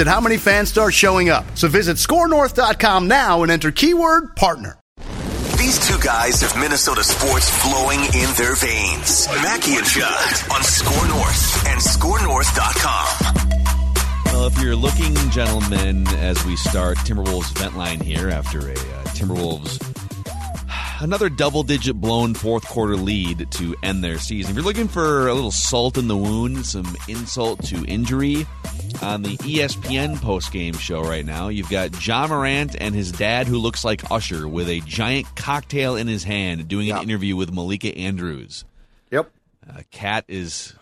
at how many fans start showing up. So visit scorenorth.com now and enter keyword partner. These two guys have Minnesota sports flowing in their veins. Mackey and Judd on Score North and ScoreNorth.com. Well, if you're looking, gentlemen, as we start Timberwolves vent line here after a uh, Timberwolves another double digit blown fourth quarter lead to end their season. If you're looking for a little salt in the wound, some insult to injury, on the ESPN post game show right now, you've got Ja Morant and his dad, who looks like Usher, with a giant cocktail in his hand, doing an interview with Malika Andrews. Yep. Uh, Cat is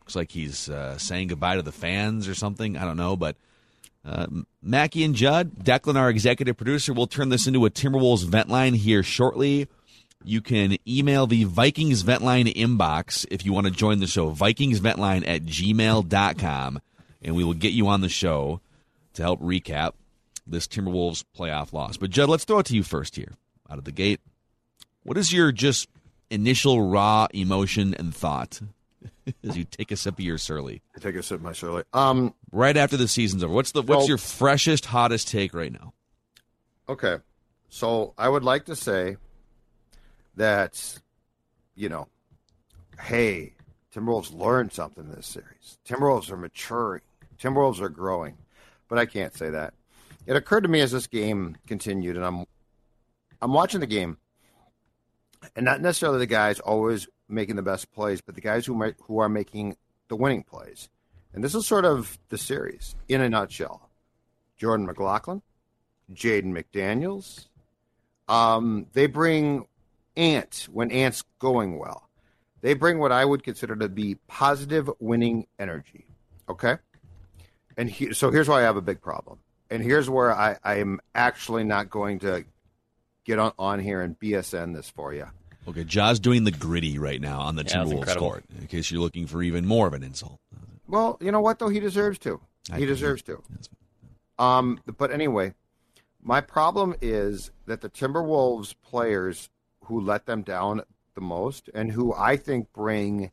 looks like he's uh, saying goodbye to the fans or something. I don't know, but uh, Mackey and Judd, Declan, our executive producer, will turn this into a Timberwolves vent line here shortly. You can email the Vikings vent line inbox if you want to join the show, vikingsventline at gmail.com, and we will get you on the show to help recap this Timberwolves playoff loss. But, Judd, let's throw it to you first here out of the gate. What is your just initial raw emotion and thought as you take a sip of your surly. I take a sip of my surly. Um, right after the season's over, what's the what's your freshest, hottest take right now? Okay, so I would like to say that, you know, hey, Timberwolves learned something in this series. Timberwolves are maturing. Timberwolves are growing, but I can't say that. It occurred to me as this game continued, and I'm I'm watching the game, and not necessarily the guys always making the best plays, but the guys who might, who are making the winning plays. And this is sort of the series in a nutshell. Jordan McLaughlin, Jaden McDaniels. Um, they bring Ant when Ant's going well. They bring what I would consider to be positive winning energy. Okay? And he, so here's why I have a big problem. And here's where I, I am actually not going to get on, on here and BSN this for you. Okay, Ja's doing the gritty right now on the yeah, Timberwolves court. In case you're looking for even more of an insult. Well, you know what though, he deserves to. He deserves to. Um, but anyway, my problem is that the Timberwolves players who let them down the most and who I think bring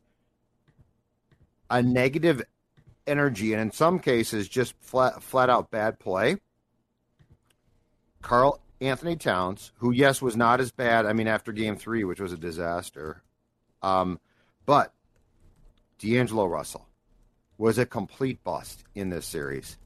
a negative energy and in some cases just flat flat out bad play. Karl Anthony Towns, who yes was not as bad. I mean, after Game Three, which was a disaster, um, but D'Angelo Russell was a complete bust in this series,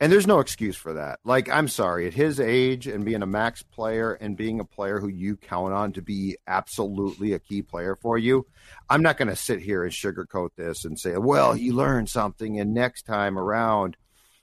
and there's no excuse for that. Like, I'm sorry, at his age and being a max player and being a player who you count on to be absolutely a key player for you, I'm not going to sit here and sugarcoat this and say, well, he learned something, and next time around,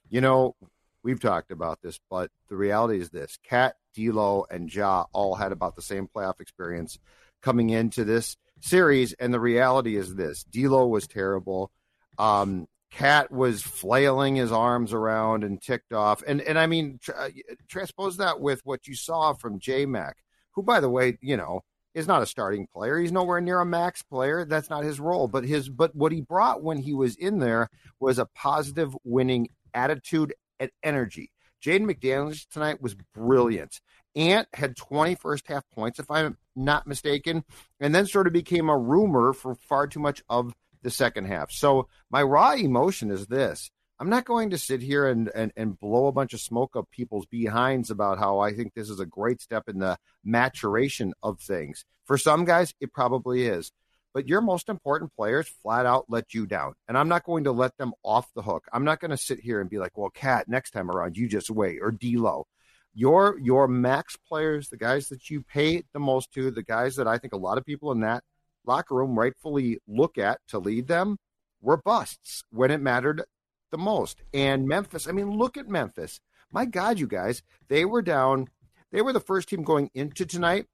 you know, we've talked about this, but the reality is this: Cat D'Lo, and Ja all had about the same playoff experience coming into this series. And the reality is this: D'Lo was terrible. Um, Cat was flailing his arms around and ticked off. And and I mean, uh, transpose that with what you saw from J Mac, who, by the way, you know, is not a starting player. He's nowhere near a max player. That's not his role. But his but what he brought when he was in there was a positive winning attitude and energy. Jaden McDaniels tonight was brilliant. Ant had 20 first half points, if I'm not mistaken, and then sort of became a rumor for far too much of the second half. So my raw emotion is this. I'm not going to sit here and, and, and blow a bunch of smoke up people's behinds about how I think this is a great step in the maturation of things. For some guys, it probably is but your most important players flat out let you down. And I'm not going to let them off the hook. I'm not going to sit here and be like, well, Cat, next time around, you just wait, or D'Lo. your your max players, the guys that you pay the most to, the guys that I think a lot of people in that locker room rightfully look at to lead them, were busts when it mattered the most. And Memphis, I mean, look at Memphis. My God, you guys, they were down. They were the first team going into tonight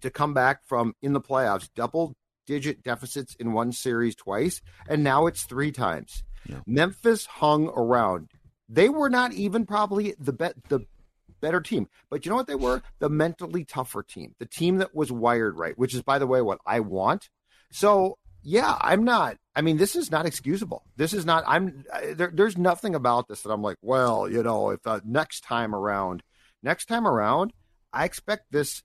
to come back from in the playoffs, double digit deficits in one series twice, and now it's three times. Yeah. Memphis hung around. They were not even probably the bet the better team. But you know what they were? The mentally tougher team, the team that was wired right, which is, by the way, what I want. So, yeah, I'm not. I mean, this is not excusable. This is not. I'm. There, there's nothing about this that I'm like, well, you know, if uh, next time around, next time around, I expect this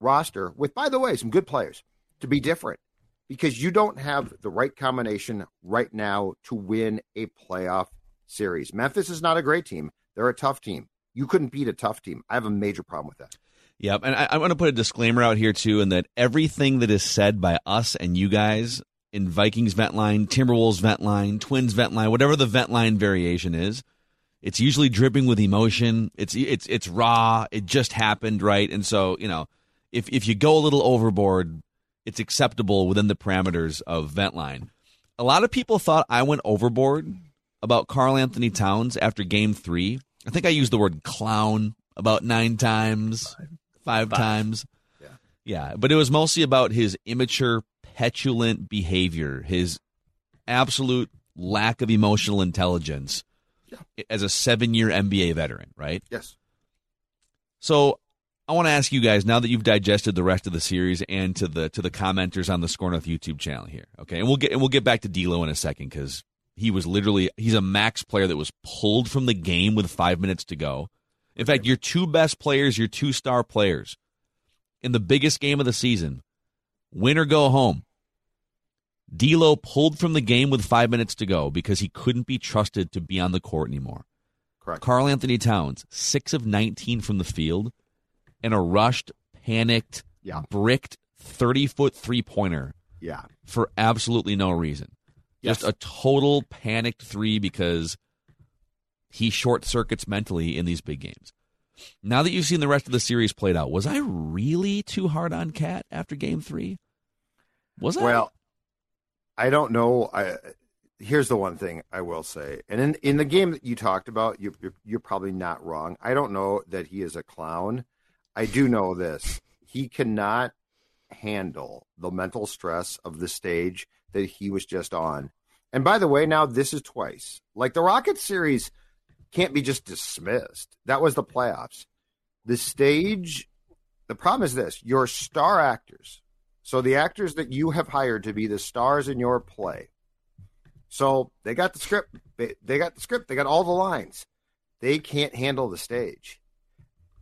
roster with, by the way, some good players to be different because you don't have the right combination right now to win a playoff series. Memphis is not a great team. They're a tough team. You couldn't beat a tough team. I have a major problem with that. Yep, and I, I want to put a disclaimer out here too, in that everything that is said by us and you guys in Vikings vent line, Timberwolves vent line, Twins vent line, whatever the vent line variation is, it's usually dripping with emotion. It's it's it's raw. It just happened, right? And so you know, if if you go a little overboard, it's acceptable within the parameters of vent line. A lot of people thought I went overboard about Karl Anthony Towns after Game Three I think I used the word clown about nine times, five, times. Yeah. Yeah. But it was mostly about his immature, petulant behavior, his absolute lack of emotional intelligence yeah. as a seven year NBA veteran, right? Yes. So I want to ask you guys now that you've digested the rest of the series and to the to the commenters on the Score North YouTube channel here, okay, and we'll get and we'll get back to D'Lo in a second because he was literally he's a max player that was pulled from the game with five minutes to go. In fact, your two best players, your two star players in the biggest game of the season, win or go home. D'Lo pulled from the game with five minutes to go because he couldn't be trusted to be on the court anymore. Correct. Karl-Anthony Towns, six of nineteen from the field, and a rushed, panicked, yeah. bricked thirty foot three pointer. Yeah. For absolutely no reason. Yes. Just a total panicked three because he short circuits mentally in these big games. Now that you've seen the rest of the series played out, was I really too hard on Cat after game three? Was I? Well, I don't know. I here's the one thing I will say, and in in the game that you talked about, you, you're, you're probably not wrong. I don't know that he is a clown. I do know this: he cannot handle the mental stress of the stage that he was just on. And by the way, now this is twice. Like the Rocket series can't be just dismissed. That was the playoffs. The stage, the problem is this your star actors, so the actors that you have hired to be the stars in your play. So they got the script, they, they got the script, they got all the lines. They can't handle the stage.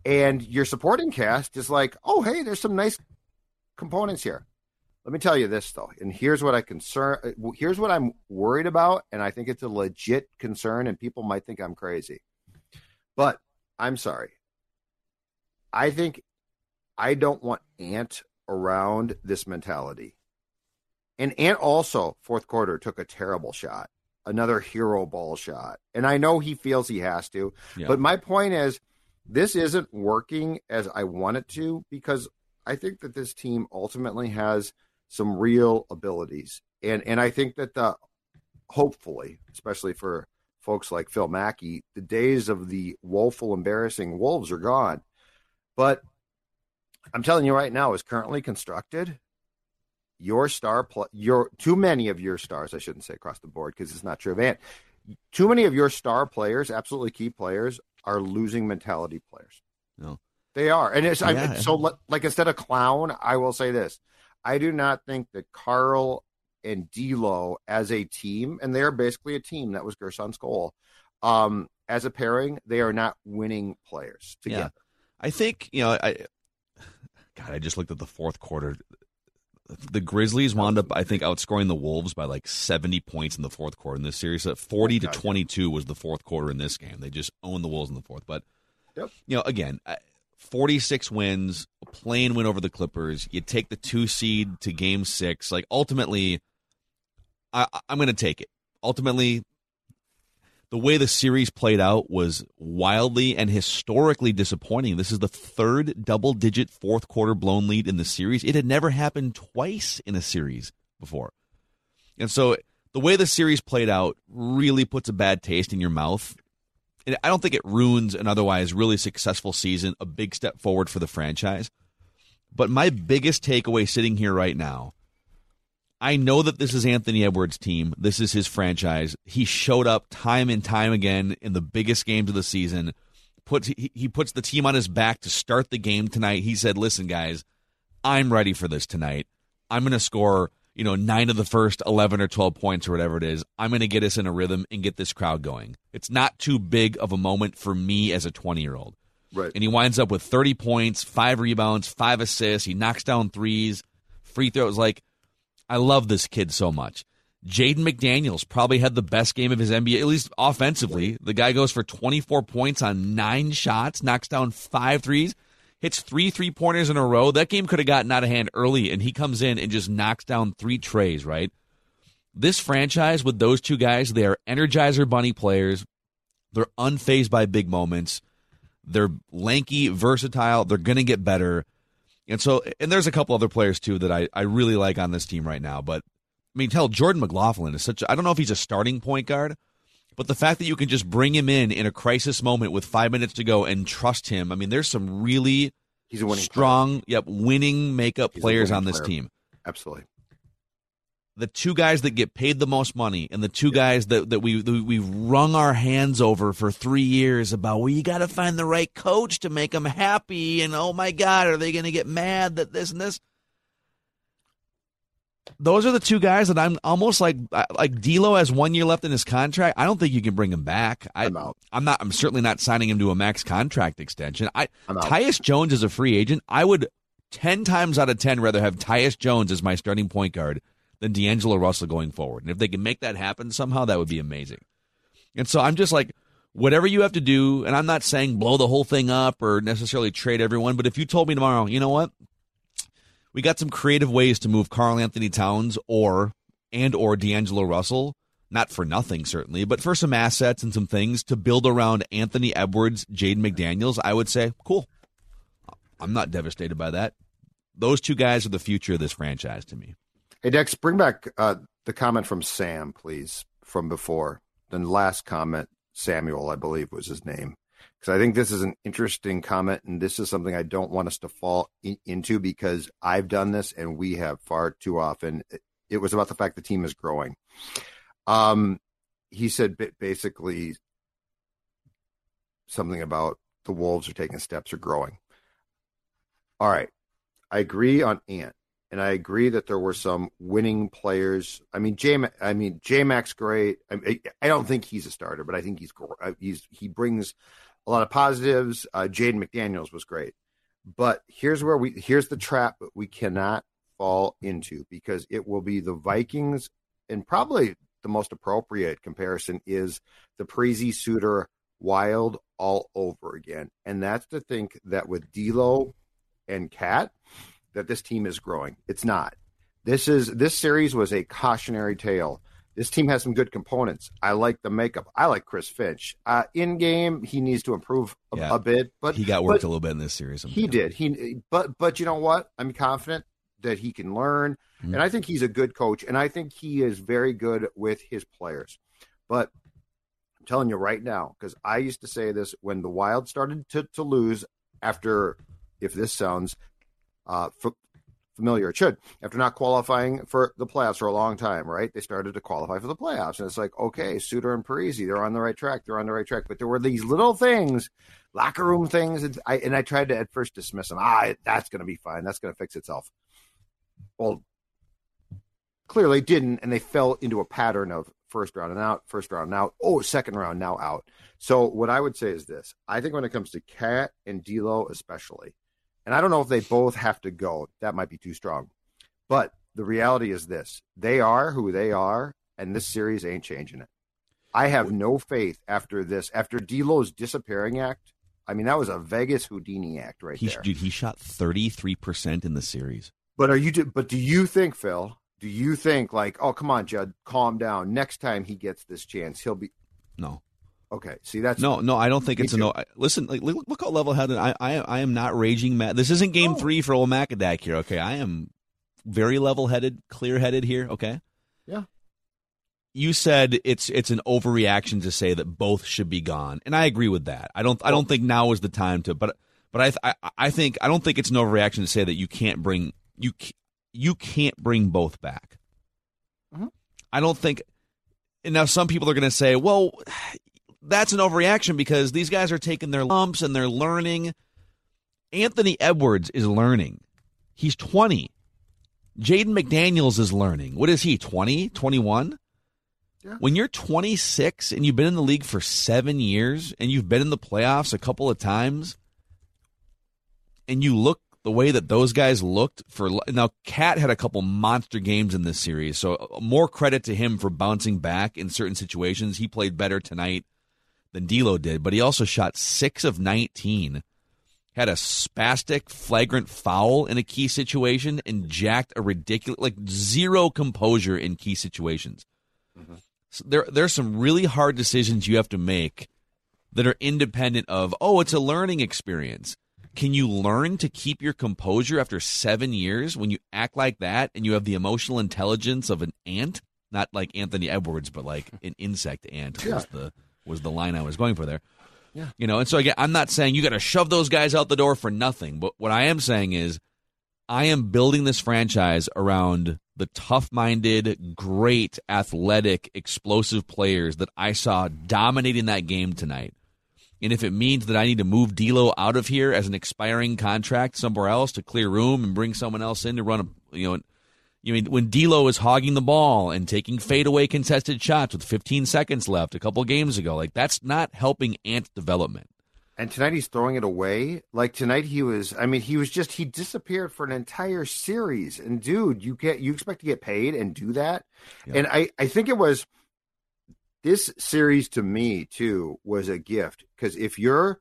And your supporting cast is like, oh, hey, there's some nice components here. Let me tell you this though, and here's what I concern. Uh, here's what I'm worried about, and I think it's a legit concern, and people might think I'm crazy, but I'm sorry. I think I don't want Ant around this mentality. And Ant also fourth quarter took a terrible shot, another hero ball shot, and I know he feels he has to. Yeah. But my point is, this isn't working as I want it to because I think that this team ultimately has some real abilities. And and I think that the hopefully, especially for folks like Phil Mackey, the days of the woeful, embarrassing Wolves are gone. But I'm telling you right now, as currently constructed, your star, pl- your too many of your stars, I shouldn't say across the board because it's not true of Ant. Too many of your star players, absolutely key players, are losing mentality players. No, they are, and it's yeah. I, so like instead of clown, I will say this: I do not think that Karl and D'Lo as a team, and they are basically a team. That was Gersson's goal. Um, as a pairing, they are not winning players together. Yeah. I think you know. I God, I just looked at the fourth quarter. The Grizzlies wound up, I think, outscoring the Wolves by like seventy points in the fourth quarter in this series. Forty to twenty-two was the fourth quarter in this game. They just owned the Wolves in the fourth. But yep. you know, again, 46 wins, a play-in win over the Clippers. You take the two seed to game six. Like, ultimately, I, I'm going to take it. Ultimately, the way the series played out was wildly and historically disappointing. This is the third double digit fourth quarter blown lead in the series. It had never happened twice in a series before. And so the way the series played out really puts a bad taste in your mouth. I don't think it ruins an otherwise really successful season, a big step forward for the franchise. But my biggest takeaway sitting here right now I know that this is Anthony Edwards' team. This is his franchise. He showed up time and time again in the biggest games of the season. Puts he, he puts the team on his back to start the game tonight. He said, "Listen, guys, I'm ready for this tonight. I'm going to score, you know, nine of the first 11 or 12 points or whatever it is. I'm going to get us in a rhythm and get this crowd going. It's not too big of a moment for me as a 20 year old. Right. And he winds up with 30 points, five rebounds, five assists. He knocks down threes, free throws. Like, I love this kid so much. Jaden McDaniels probably had the best game of his NBA, at least offensively. The guy goes for 24 points on nine shots, knocks down five threes, hits three three pointers in a row. That game could have gotten out of hand early, and he comes in and just knocks down three trays, right? This franchise with those two guys, they are energizer bunny players. They're unfazed by big moments. They're lanky, versatile. They're going to get better. And so, and there's a couple other players too that I, I really like on this team right now. But I mean, tell Jordan McLaughlin is such. I don't know if he's a starting point guard, but the fact that you can just bring him in in a crisis moment with five minutes to go and trust him. I mean, there's some really He's a winning strong, player. yep, winning makeup He's players winning on this player. team. Absolutely. The two guys that get paid the most money, and the two guys that, that we that we've wrung our hands over for three years about. Well, you got to find the right coach to make them happy, and oh my God, are they going to get mad that this and this? Those are the two guys that I'm almost like uh, like D'Lo has one year left in his contract. I don't think you can bring him back. I, I'm out. I'm not. I'm certainly not signing him to a max contract extension. I I'm out. Tyus Jones is a free agent. I would ten times out of ten rather have Tyus Jones as my starting point guard than D'Angelo Russell going forward. And if they can make that happen somehow, that would be amazing. And so I'm just like, whatever you have to do, and I'm not saying blow the whole thing up or necessarily trade everyone, but if you told me tomorrow, you know what? We got some creative ways to move Karl Anthony Towns or and or D'Angelo Russell, not for nothing certainly, but for some assets and some things to build around Anthony Edwards, Jaden McDaniels, I would say, cool. I'm not devastated by that. Those two guys are the future of this franchise to me. Hey, Dex, bring back uh, the comment from Sam, please, from before. The last comment, Samuel, I believe was his name. Because I think this is an interesting comment, and this is something I don't want us to fall in, into because I've done this and we have far too often. It, was about the fact the team is growing. Um, he said basically something about the Wolves are taking steps or growing. All right. I agree on Ant and I agree that there were some winning players. I mean, J. I mean, J. Max great. I, I don't think he's a starter, but I think he's he's he brings a lot of positives. Uh, Jaden McDaniels was great, but here's where we here's the trap that we cannot fall into because it will be the Vikings, and probably the most appropriate comparison is the Parise Suter Wild all over again, and that's to think that with D'Lo and Cat that this team is growing. It's not. This is this series was a cautionary tale. This team has some good components. I like the makeup. I like Chris Finch. Uh, in game, he needs to improve a, Yeah. a bit, but he got worked but a little bit in this series. He did. He but but you know what? I'm confident that he can learn, Mhm. and I think he's a good coach, and I think he is very good with his players. But I'm telling you right now, because I used to say this when the Wild started to to lose after, if this sounds uh, f- familiar, it should. After not qualifying for the playoffs for a long time, right? They started to qualify for the playoffs, and it's like, okay, Suter and Parise, they're on the right track. They're on the right track. But there were these little things, locker room things, and I and I tried to at first dismiss them. Ah, that's going to be fine. That's going to fix itself. Well, clearly didn't, and they fell into a pattern of first round and out, first round and out. Oh, second round now out. So what I would say is this: I think when it comes to Cat and D'Lo, especially, and I don't know if they both have to go. That might be too strong. But the reality is this: they are who they are, and this series ain't changing it. I have no faith after this. After D'Lo's disappearing act, I mean that was a Vegas Houdini act right He, there. dude, he shot 33% in the series. But are you? But do you think, Phil? Do you think like, oh, come on, Judd, calm down. Next time he gets this chance, he'll be. No. Okay, see that's No, no, I don't think it's a no. Listen, like, look, look how level headed I, I, I am not raging mad. This isn't game No. three for old Macadac here. Okay, I am very level headed, clear headed here. Okay. Yeah. You said it's it's an overreaction to say that both should be gone, and I agree with that. I don't I don't think now is the time to, but but I I, I think I don't think it's an overreaction to say that you can't bring you you can't bring both back. Mhm. I don't think. And now some people are going to say, well, that's an overreaction because these guys are taking their lumps and they're learning. Anthony Edwards is learning. He's 20. Jaden McDaniels is learning. What is he, 20, 21? Yeah. When you're 26 and you've been in the league for seven years and you've been in the playoffs a couple of times and you look the way that those guys looked for now Cat had a couple monster games in this series so more credit to him for bouncing back in certain situations he played better tonight than D'Lo did but he also shot 6 of 19 had a spastic flagrant foul in a key situation and jacked a ridiculous like zero composure in key situations. Mm-hmm. So there there's some really hard decisions you have to make that are independent of oh it's a learning experience. Can you learn to keep your composure after seven years when you act like that and you have the emotional intelligence of an ant? Not like Anthony Edwards, but like an insect ant was the was the line I was going for there. Yeah. You know, and so again, I'm not saying you got to shove those guys out the door for nothing, but what I am saying is I am building this franchise around the tough-minded, great, athletic, explosive players that I saw dominating that game tonight. And if it means that I need to move D'Lo out of here as an expiring contract somewhere else to clear room and bring someone else in to run a, you know, you mean when D'Lo is hogging the ball and taking fadeaway contested shots with 15 seconds left a couple games ago, like that's not helping Ant development. And tonight he's throwing it away. Like tonight he was I mean, he was just he disappeared for an entire series. And dude, you get you expect to get paid and do that? Yeah. And I I think it was this series to me too was a gift because if you're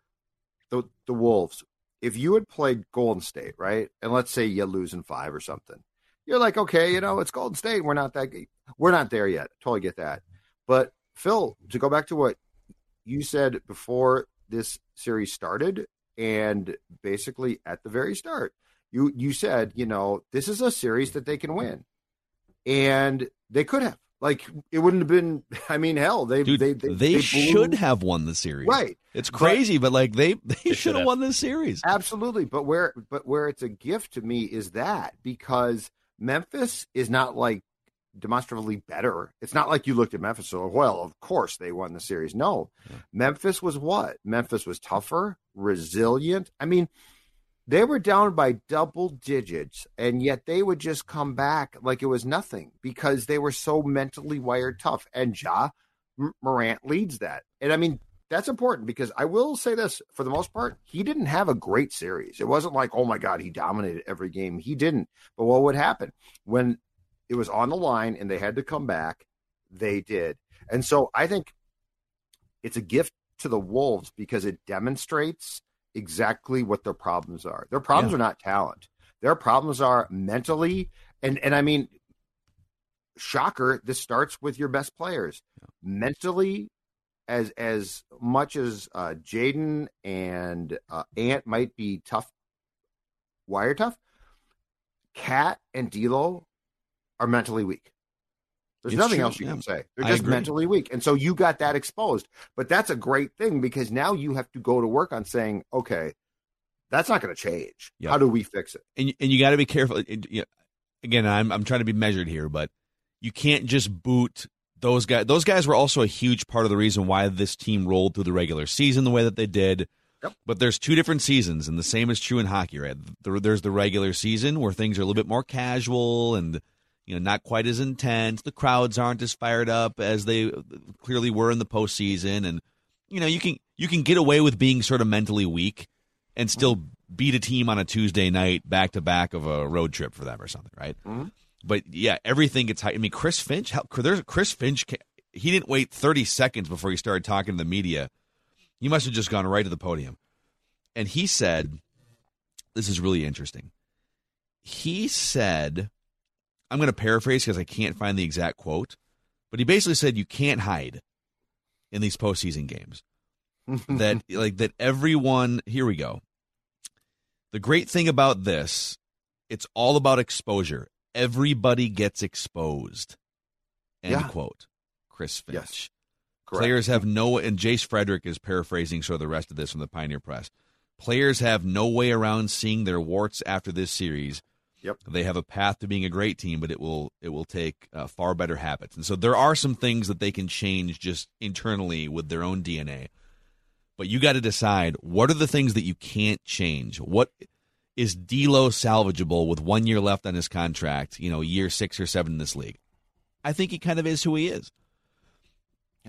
the the Wolves, if you had played Golden State, right? And let's say you lose in 5 or something. You're like, "Okay, you know, it's Golden State. We're not that we're not there yet." Totally get that. But Phil, to go back to what you said before this series started and basically at the very start you you said you know this is a series that they can win and they could have like it wouldn't have been i mean hell they Dude, they they, they, blew- should have won the series. right It's crazy, but, like they they, should should have have. won this series. absolutely but where but where it's a gift to me is that because memphis is not like demonstrably better. It's not like you looked at memphis so well of course they won the series. No. Memphis was what? Memphis was tougher resilient. I mean they were down by double digits and yet they would just come back like it was nothing because they were so mentally wired tough. And ja morant leads that. And i mean that's important because i will say this for the most part he didn't have a great series it wasn't like oh my god he dominated every game he didn't but what would happen when it was on the line and they had to come back they did and so i think it's a gift to the wolves because it demonstrates exactly what their problems are. Their problems Yeah. are not talent. Their problems are mentally and and I mean shocker, this starts with your best players. Mentally as as much as uh Jaden and uh, Ant might be tough wire tough, Cat and D'Lo are mentally weak. There's It's nothing true, else you yeah. can say. They're just mentally weak. And so you got that exposed. But that's a great thing because now you have to go to work on saying, okay, that's not going to change. Yeah. How do we fix it? and you- and you got to be careful. It- you- Again, I'm I'm trying to be measured here, but you can't just boot those guys. Those guys were also a huge part of the reason why this team rolled through the regular season the way that they did. Yep. But there's two different seasons, and the same is true in hockey, right? There's the regular season where things are a little bit more casual and you know not quite as intense. The crowds aren't as fired up as they clearly were in the postseason, and you know you can you can get away with being sort of mentally weak and still beat a team on a Tuesday night back to back of a road trip for them or something, right? Mhm. But yeah, everything gets high. I mean, Chris Finch, how, there's Chris Finch. He didn't wait 30 seconds before he started talking to the media. He must have just gone right to the podium, and he said, "This is really interesting." He said, "I'm going to paraphrase because I can't find the exact quote, but he basically said you can't hide in these postseason games." that like that everyone here we go. The great thing about this, it's all about exposure. Everybody gets exposed. End Yeah. quote. Chris Finch. Yes. Players have no, and Jace Frederick is paraphrasing sort of the rest of this from the Pioneer Press. Players have no way around seeing their warts after this series. Yep. They have a path to being a great team, but it will it will take uh, far better habits. And so there are some things that they can change just internally with their own DNA. But you got to decide what are the things that you can't change. What is D'Lo salvageable with one year left on his contract? You know, year six or seven in this league. I think he kind of is who he is.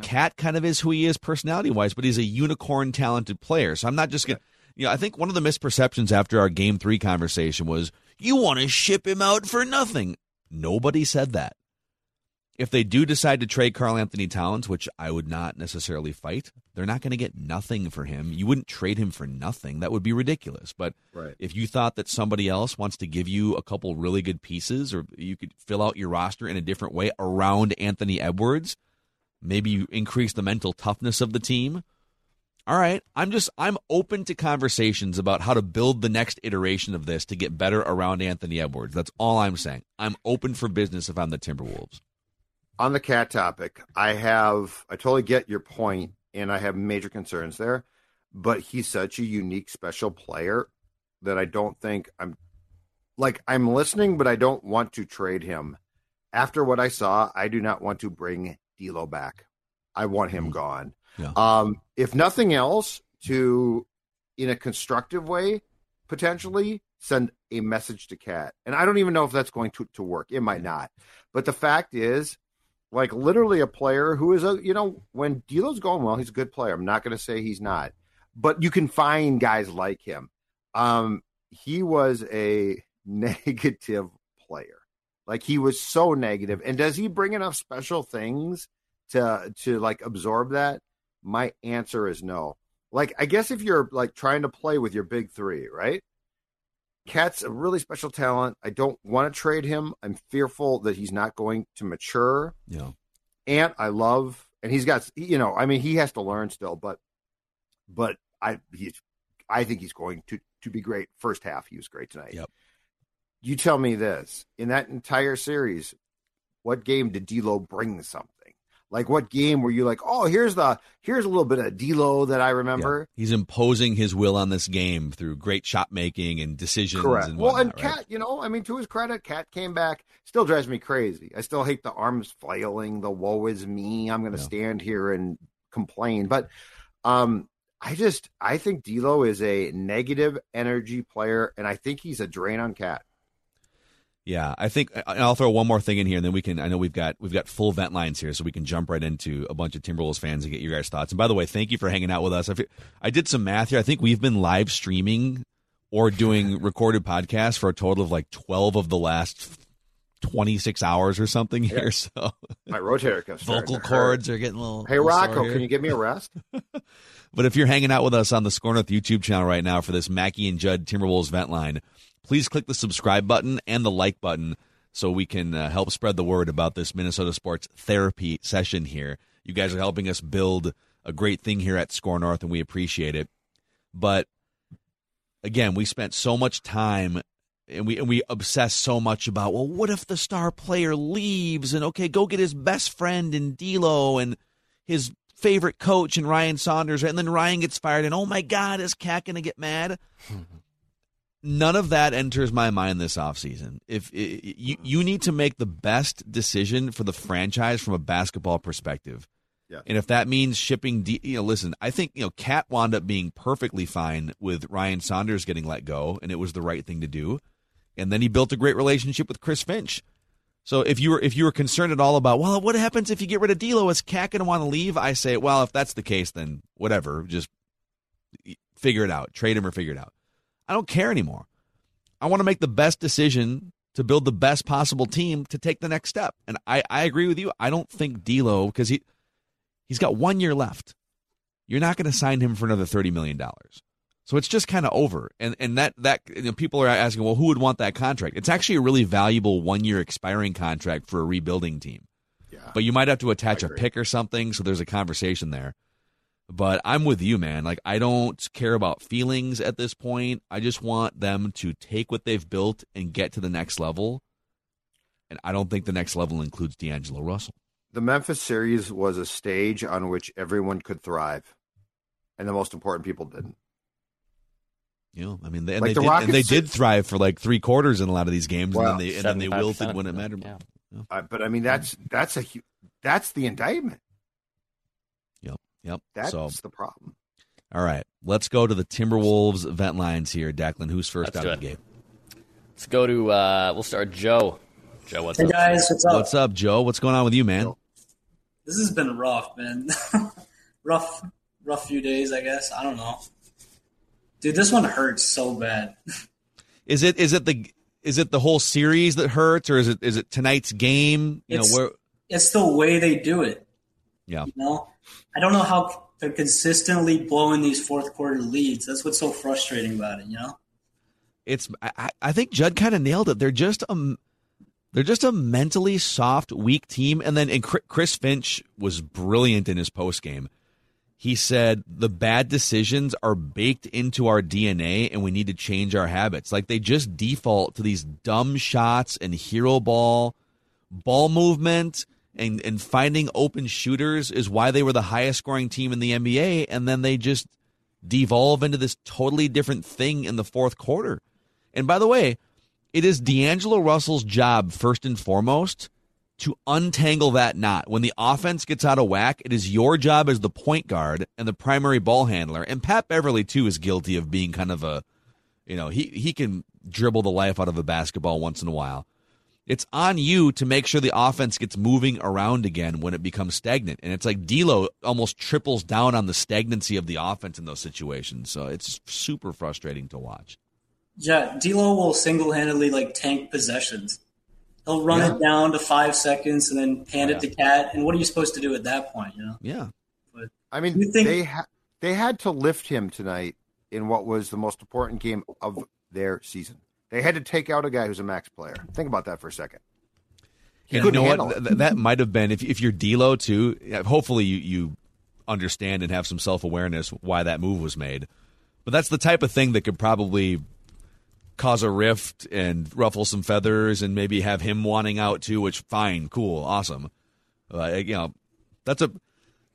Cat kind of is who he is personality wise, but he's a unicorn talented player. So I'm not just going to, you know, I think one of the misperceptions after our game three conversation was you want to ship him out for nothing. Nobody said that. If they do decide to trade Karl Anthony Towns, which I would not necessarily fight, they're not going to get nothing for him. You wouldn't trade him for nothing. That would be ridiculous. But Right. if you thought that somebody else wants to give you a couple really good pieces or you could fill out your roster in a different way around Anthony Edwards, maybe you increase the mental toughness of the team. All right, I'm just I'm open to conversations about how to build the next iteration of this to get better around Anthony Edwards. That's all I'm saying. I'm open for business if I'm the Timberwolves. On the cat topic, I have I totally get your point, and I have major concerns there. But he's such a unique, special player that I don't think I'm like I'm listening, but I don't want to trade him. After what I saw, I do not want to bring D'Lo back. I want him gone. Yeah. Um, if nothing else, to in a constructive way, potentially send a message to Cat. And I don't even know if that's going to, to work. It might not. But the fact is, like literally a player who is a you know, when D'Lo's going well, he's a good player. I'm not gonna say he's not. But you can find guys like him. Um, he was a negative player. Like he was so negative. And does he bring enough special things to to like absorb that? My answer is no. Like I guess if you're like trying to play with your big three, right? Cat's a really special talent. I don't want to trade him. I'm fearful that he's not going to mature. Yeah. Ant, I love, and he's got, you know, I mean, he has to learn still, but, but I, he's, I think he's going to to be great. First half, he was great tonight. Yep. You tell me this in that entire series, what game did D'Lo bring something? Like what game were you like? Oh, here's the here's a little bit of D'Lo that I remember. Yeah. He's imposing his will on this game through great shot making and decisions. Correct. And well, and whatnot, right? Cat, you know, I mean, to his credit, Cat came back. Still drives me crazy. I still hate the arms flailing. The woe is me. I'm going to Yeah. stand here and complain. But um, I just I think D'Lo is a negative energy player, and I think he's a drain on Cat. Yeah, I think I'll throw one more thing in here, and then we can. I know we've got we've got full vent lines here, so we can jump right into a bunch of Timberwolves fans and get your guys' thoughts. And by the way, thank you for hanging out with us. I, fe- I did some math here. I think we've been live streaming or doing recorded podcasts for a total of like twelve of the last twenty six hours or something here. So My rotator cuff. vocal cords are getting a little. Hey Rocco, can you give me a rest? But if you're hanging out with us on the Score North YouTube channel right now for this Mackey and Judd Timberwolves vent line, please click the subscribe button and the like button so we can uh, help spread the word about this Minnesota sports therapy session here. You guys are helping us build a great thing here at Score North, and we appreciate it. But again, we spent so much time and we and we obsess so much about well, what if the star player leaves and okay, go get his best friend in D'Lo and his favorite coach and Ryan Saunders, and then Ryan gets fired, and oh my God, is Cat to get mad? None of that enters my mind this offseason. If i you you need to make the best decision for the franchise from a basketball perspective. Yeah. And if that means shipping, D, you know, listen, I think you know, Cat wound up being perfectly fine with Ryan Saunders getting let go, and it was the right thing to do. And then he built a great relationship with Chris Finch. So if you were if you were concerned at all about well, what happens if you get rid of D'Lo? Is Cat going to want to leave? I say, well, if that's the case, then whatever, just figure it out, trade him or figure it out. I don't care anymore. I want to make the best decision to build the best possible team to take the next step. And I, I agree with you. I don't think D'Lo because he he's got one year left. You're not going to sign him for another thirty million dollars. So it's just kind of over. And and that that you know, people are asking, well, who would want that contract? It's actually a really valuable one year expiring contract for a rebuilding team. Yeah. But you might have to attach a pick or something. So there's a conversation there. But I'm with you, man. Like I don't care about feelings at this point. I just want them to take what they've built and get to the next level. And I don't think the next level includes D'Angelo Russell. The Memphis series was a stage on which everyone could thrive, and the most important people didn't. You know, I mean, they, and, Like they the did, and they did thrive for like three quarters in a lot of these games, Well, and then they and then they wilted when it mattered. yeah. Uh, but I mean, that's that's a that's the indictment. Yep, yep. That's so, the problem. all right, let's go to the Timberwolves vent lines here. Declan, who's 1st out of the it. gate? Let's go to. Uh, we'll start Joe. Joe, what's Hey up? guys, what's up? What's up, Joe? What's going on with you, man? This has been rough, man. rough, rough few days, I guess. I don't know, dude. This one hurts so bad. Is it is it the is it the whole series that hurts, or is it is it tonight's game? You It's- know where? It's the way they do it. Yeah, You know, I don't know how they're consistently blowing these fourth quarter leads. That's what's so frustrating about it. You know, it's. I, I- think Judd kind of nailed it. They're just a they're just a mentally soft, weak team. And then and Chris Finch was brilliant in his post game. He said the bad decisions are baked into our DNA, and we need to change our habits. Like they just default to these dumb shots and hero ball, ball movement. And, and finding open shooters is why they were the highest scoring team in the NBA, and then they just devolve into this totally different thing in the fourth quarter. And by the way, it is D'Angelo Russell's job, first and foremost, to untangle that knot. When the offense gets out of whack, it is your job as the point guard and the primary ball handler. And Pat Beverley, too, is guilty of being kind of a, you know, he, he can dribble the life out of a basketball once in a while. It's on you to make sure the offense gets moving around again when it becomes stagnant. And it's like D'Lo almost triples down on the stagnancy of the offense in those situations. So it's super frustrating to watch. yeah. D'Lo will single handedly like tank possessions. He'll run it down to five seconds and then hand it to Cat. And what are you supposed to do at that point? You know, Yeah. I mean, think- they ha- they had to lift him tonight in what was the most important game of their season. They had to take out a guy who's a max player. Think about that for a second. He you know handle what? Th- that might have been if if you're D'Lo too. Hopefully you you understand and have some self awareness why that move was made. But that's the type of thing that could probably cause a rift and ruffle some feathers and maybe have him wanting out too. Which fine, cool, awesome. Uh, you know, that's a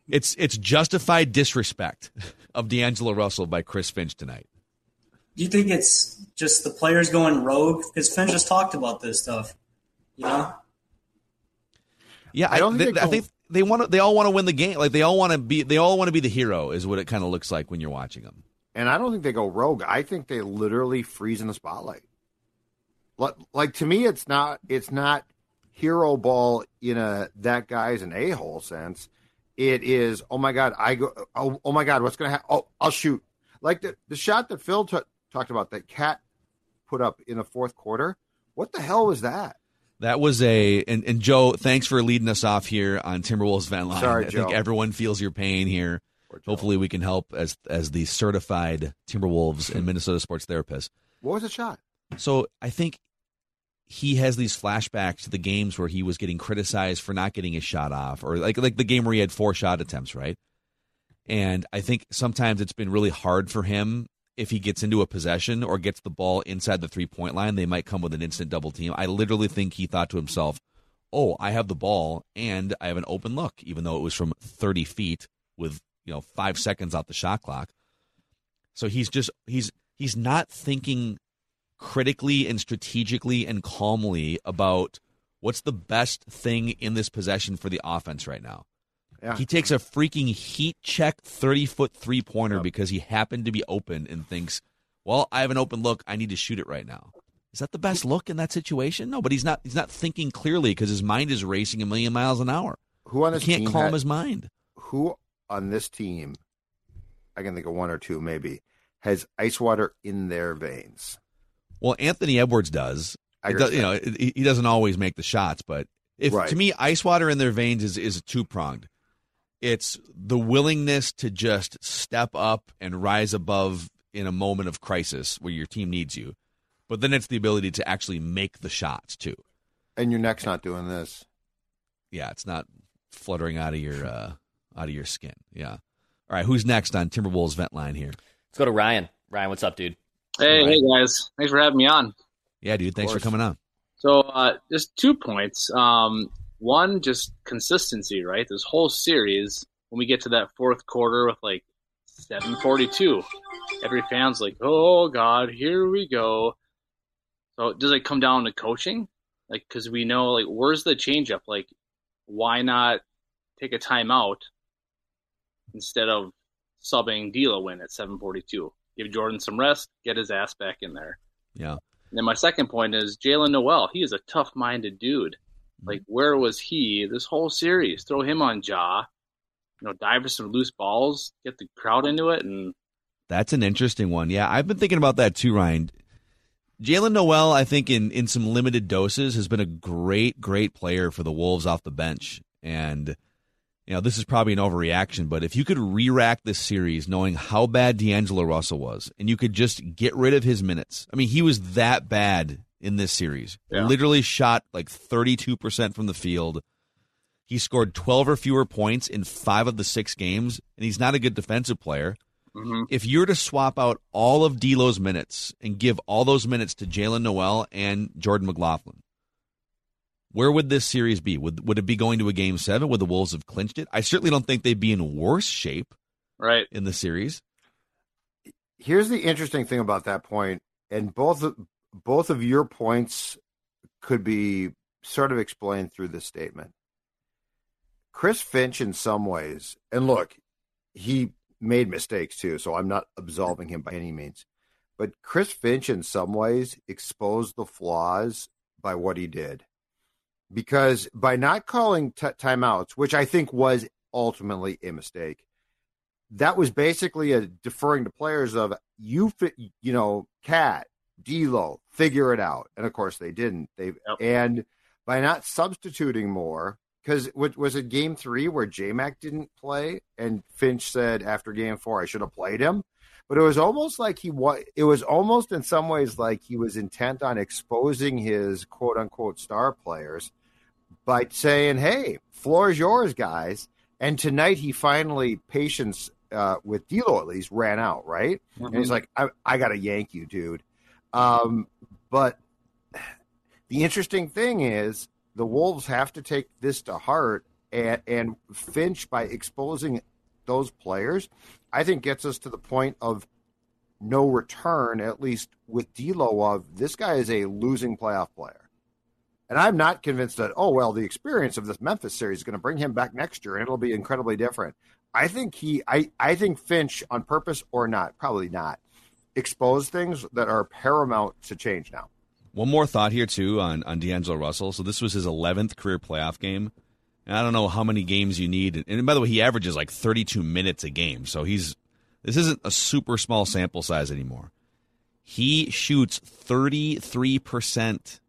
it's it's justified disrespect of D'Angelo Russell by Chris Finch tonight. Do you think it's just the players going rogue? Because Finn just talked about this stuff. You know, Yeah, I don't think they, they I think they want to. They all want to win the game. Like they all want to be. They all want to be the hero. Is what it kind of looks like when you're watching them. And I don't think they go rogue. I think they literally freeze in the spotlight. Like, like to me, it's not it's not hero ball in a that guy's an a hole sense. It is oh my god I go oh, oh my god what's gonna happen oh I'll shoot like the the shot that Phil t- talked about that cat put up in the fourth quarter. What the hell was that? That was a and, and Joe. Thanks for leading us off here on Timberwolves vent line. Sorry, I think Joe. everyone feels your pain here. Hopefully, we can help as as the certified Timberwolves and hmm. Minnesota sports therapist. What was the shot? So I think he has these flashbacks to the games where he was getting criticized for not getting his shot off, or like like the game where he had four shot attempts, right? And I think sometimes it's been really hard for him if he gets into a possession or gets the ball inside the three point line. They might come with an instant double team. I literally think he thought to himself, "Oh, I have the ball and I have an open look," even though it was from thirty feet with you know five seconds off the shot clock. So he's just he's he's not thinking critically and strategically and calmly about what's the best thing in this possession for the offense right now. Yeah. He takes a freaking heat check 30 foot three pointer because he happened to be open and thinks, well, I have an open look. I need to shoot it right now. Is that the best look in that situation? No, but he's not. He's not thinking clearly because his mind is racing a million miles an hour. Who on He this can't team calm had- his mind. who on this team, I can think of one or two maybe, has ice water in their veins. Well, Anthony Edwards does. I does- you know, he he doesn't always make the shots, but if Right. to me, ice water in their veins is is two pronged. It's the willingness to just step up and rise above in a moment of crisis where your team needs you, but then it's the ability to actually make the shots too. And your neck's not doing this. Yeah, it's not fluttering out of your uh, out of your skin. Yeah, All right, who's next on Timberwolves vent line here? Let's go to Ryan. Ryan, what's up, dude? Hey, hey guys. Thanks for having me on. Yeah, dude. Thanks for coming on. So, uh, just two points. Um, one, just consistency, right? This whole series, when we get to that fourth quarter with like 742, every fan's like, oh, God, here we go. So, does it come down to coaching? Like, because we know, like, where's the changeup? Like, why not take a timeout instead of subbing D'Lo in at 742? Give Jordan some rest, get his ass back in there. Yeah. And then my second point is Jaylen Nowell. He is a tough minded dude. Mm-hmm. Like, where was he this whole series? Throw him on jaw, you know, dive for some loose balls, get the crowd into it, and That's an interesting one. Yeah, I've been thinking about that too, Ryan. Jaylen Nowell, I think, in, in some limited doses, has been a great, great player for the Wolves off the bench. And, you know, this is probably an overreaction, but if you could re rack this series knowing how bad D'Angelo Russell was, and you could just get rid of his minutes. I mean, he was that bad in this series. Yeah. Literally shot like 32% from the field. He scored 12 or fewer points in five of the six games, and he's not a good defensive player. mhm. If you were to swap out all of D'Lo's minutes and give all those minutes to Jaylen Nowell and Jordan McLaughlin, where would this series be? Would would it be going to a game seven? Would the Wolves have clinched it? I certainly don't think they'd be in worse shape right. in the series. Here's the interesting thing about that point, and both of- both of your points could be sort of explained through this statement. Chris Finch, in some ways, and look, he made mistakes too, so I'm not absolving him by any means. But Chris Finch, in some ways, exposed the flaws by what he did. Because by not calling t- timeouts, which I think was ultimately a mistake, that was basically a deferring to players of you, you know, Cat, D'Lo, figure it out, and of course they didn't. They Yep. and by not substituting more, because was it Game Three where J Mac didn't play, and Finch said after Game Four I should have played him, but it was almost like he was. It was almost in some ways like he was intent on exposing his quote unquote star players by saying, "Hey, floor is yours, guys." And tonight he finally patience uh, with D'Lo at least ran out, right? And he's like, "I, I got to yank you, dude." Um, but the interesting thing is the Wolves have to take this to heart, and, and Finch by exposing those players, I think gets us to the point of no return, at least with D'Lo. Of this guy is a losing playoff player. And I'm not convinced that, oh, well, the experience of this Memphis series is going to bring him back next year and it'll be incredibly different. I think he, I, I think Finch, on purpose or not, probably not, exposed things that are paramount to change now. One more thought here too on on D'Angelo Russell. So this was his 11th career playoff game. And I don't know how many games you need. And by the way, he averages like 32 minutes a game. So he's this isn't a super small sample size anymore. He shoots 33%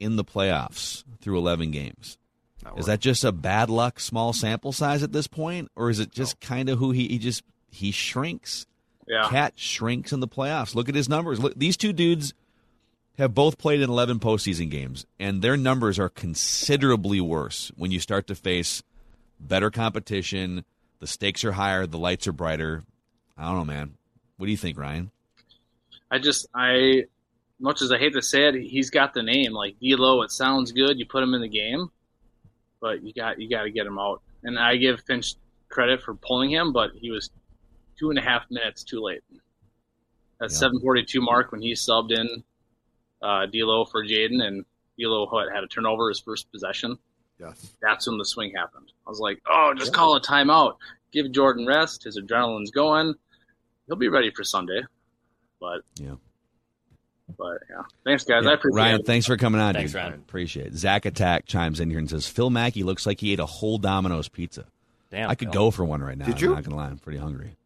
in the playoffs through 11 games. Is that just a bad luck small sample size at this point or is it just kind of who he, he just he shrinks? Yeah. Cat shrinks in the playoffs. Look at his numbers. Look, these two dudes have both played in 11 postseason games, and their numbers are considerably worse when you start to face better competition. The stakes are higher, the lights are brighter. I don't know, man. What do you think, Ryan? I just I much as I hate to say it, he's got the name like D'Lo. It sounds good. You put him in the game, but you got you got to get him out. And I give Finch credit for pulling him, but he was two and a half minutes too late. That Yeah. 7:42 mark when he subbed in uh, D'Lo for Jaden, and D'Lo had had a turnover his first possession. Yes. That's when the swing happened. I was like, oh, just call a timeout. Give Jordan rest. His adrenaline's going. He'll be ready for Sunday. But Yeah. but yeah, thanks guys. Yeah. I appreciate Ryan, it. thanks for coming on. Thanks, dude. Ryan. Appreciate it. Zach Attack chimes in here and says Phil Mackey looks like he ate a whole Domino's pizza. Damn. I could Phil. go for one right now. Did I'm you? not gonna lie, I'm pretty hungry.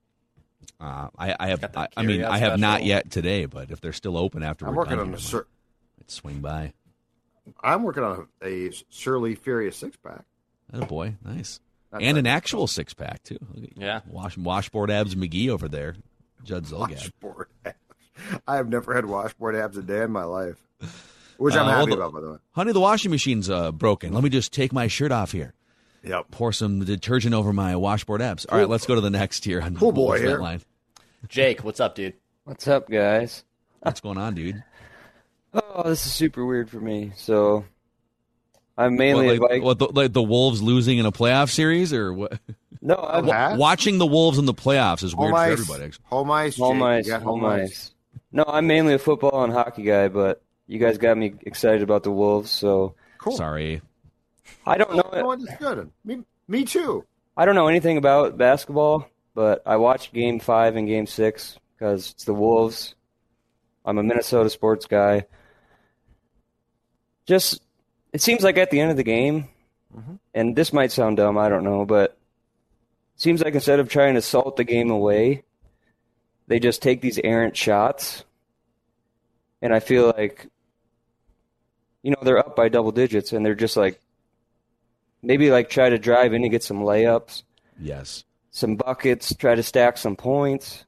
Uh, I, I have. I, I mean, carryout I have not yet today, but if they're still open after I'm we're working done on here, a I Sir, might swing by. I'm working on a, a Surly Furious six pack. Oh boy, nice. That's and an right. actual six pack too. Look at you. Yeah. Wash, washboard abs McGee over there. Judd Zulgad. Washboard abs. I have never had washboard abs a day in my life, which I'm Uh, well, happy the- about, by the way. Honey, the washing machine's uh, broken. Let me just take my shirt off here. Yep. pour some detergent over my washboard abs. All right, let's go to the next here on Cool boy here. Line. Jake, what's up, dude? What's up, guys? What's going on, dude? Oh, this is super weird for me. So, I'm mainly What, like, like, what, the, like the Wolves losing in a playoff series, or what? no, I'm Huh? Watching the Wolves in the playoffs is weird Home for ice. everybody. Actually. Home ice. home Jake. ice, You home ice. No, I'm mainly a football and hockey guy, but you guys got me excited about the Wolves. So Cool. Sorry. I don't You know know. what? It's good. Me, me too. I don't know anything about basketball, but I watched Game Five and Game Six because it's the Wolves. I'm a Minnesota sports guy. Just, it seems like at the end of the game, mm-hmm. and this might sound dumb, I don't know, but it seems like instead of trying to salt the game away, they just take these errant shots. And I feel like, you know, they're up by double digits, and they're just like, maybe like try to drive in and get some layups, Yes. Some buckets, try to stack some points.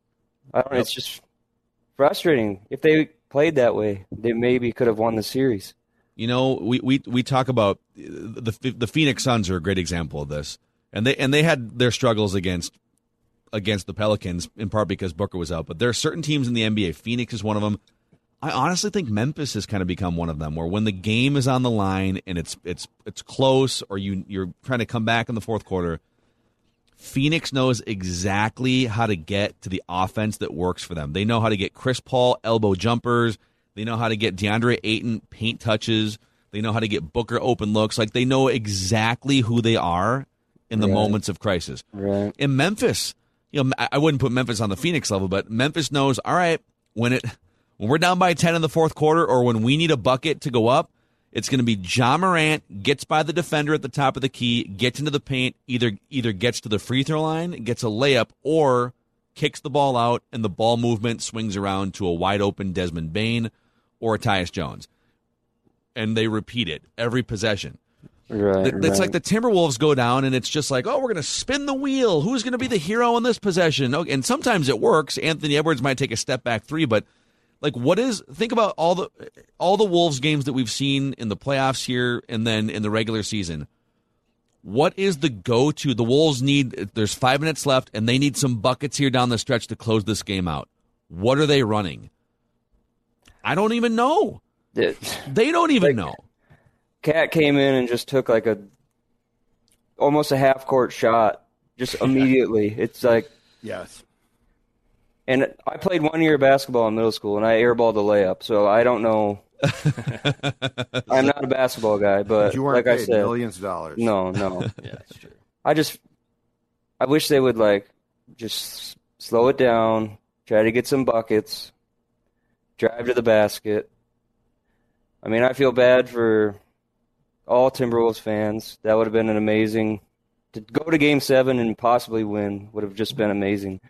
I don't know. It's just frustrating. If they played that way, they maybe could have won the series. You know, we, we, we talk about the the Phoenix Suns are a great example of this, and they and they had their struggles against against the Pelicans in part because Booker was out. But there are certain teams in the NBA. Phoenix is one of them. I honestly think Memphis has kind of become one of them, where when the game is on the line and it's it's it's close, or you you're trying to come back in the fourth quarter, Phoenix knows exactly how to get to the offense that works for them. They know how to get Chris Paul elbow jumpers. They know how to get DeAndre Ayton paint touches. They know how to get Booker open looks. Like they know exactly who they are in the Right. moments of crisis. Right. In Memphis, you know, I I wouldn't put Memphis on the Phoenix level, but Memphis knows, all right, when it when we're down by 10 in the fourth quarter or when we need a bucket to go up, it's going to be Ja Morant gets by the defender at the top of the key, gets into the paint, either either gets to the free throw line, gets a layup, or kicks the ball out and the ball movement swings around to a wide open Desmond Bane or a Tyus Jones. And they repeat it every possession. Right. It's right. like the Timberwolves go down, and it's just like, oh, we're going to spin the wheel. Who's going to be the hero in this possession? And sometimes it works. Anthony Edwards might take a step back three, but like, what is? Think about all the all the Wolves games that we've seen in the playoffs here, and then in the regular season. What is the go to? The Wolves need. There's five minutes left, and they need some buckets here down the stretch to close this game out. What are they running? I don't even know. It- They don't even Like- know. Cat came in and just took like a almost a half court shot just immediately. it's like Yes. And I played one year of basketball in middle school and I airballed a layup, so I don't know I'm not a basketball guy, but You like I said millions of dollars. No, no. Yeah, that's true. I just I wish they would like just slow it down, try to get some buckets, drive to the basket. I mean, I feel bad for all Timberwolves fans. That would have been an amazing to go to game 7 and possibly win would have just been amazing.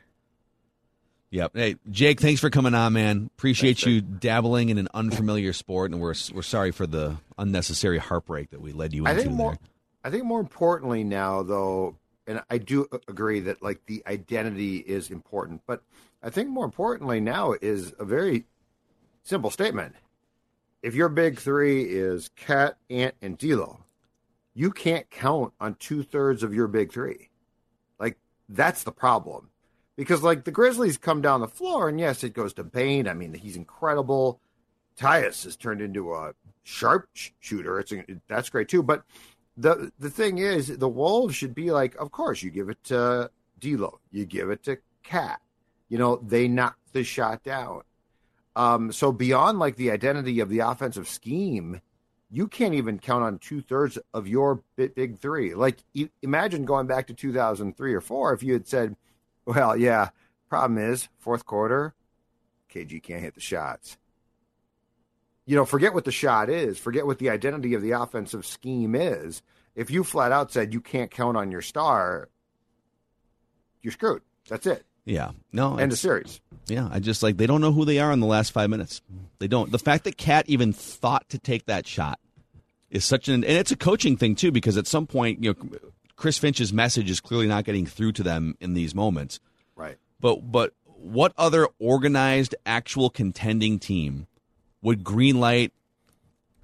Yep. Hey, Jake, thanks for coming on, man. Appreciate you dabbling in an unfamiliar sport, and we're we're sorry for the unnecessary heartbreak that we led you I into think more. there. I think more importantly now, though, and I do agree that like the identity is important, but I think more importantly now is a very simple statement. If your big three is Cat, Ant, and D'Lo, you can't count on two thirds of your big three. Like that's the problem, because like the Grizzlies come down the floor, and yes, it goes to Bane. I mean, he's incredible. Tyus has turned into a sharp sh- shooter. It's that's great too, but the the thing is, the Wolves should be like, of course, you give it to D'Lo, you give it to Cat. You know, they knock the shot down. Um, so beyond like the identity of the offensive scheme, you can't even count on two thirds of your big, big three. Like, imagine going back to 2003 or four if you had said, "Well, yeah, problem is fourth quarter, KG can't hit the shots." you know, forget what the shot is, forget what the identity of the offensive scheme is. If you flat out said you can't count on your star, you're screwed. That's it. Yeah. No. End of series. Yeah. I just like they don't know who they are in the last five minutes. They don't. The fact that Cat even thought to take that shot is such an, and it's a coaching thing too, because at some point, you know, Chris Finch's message is clearly not getting through to them in these moments. Right. But but what other organized, actual contending team would green light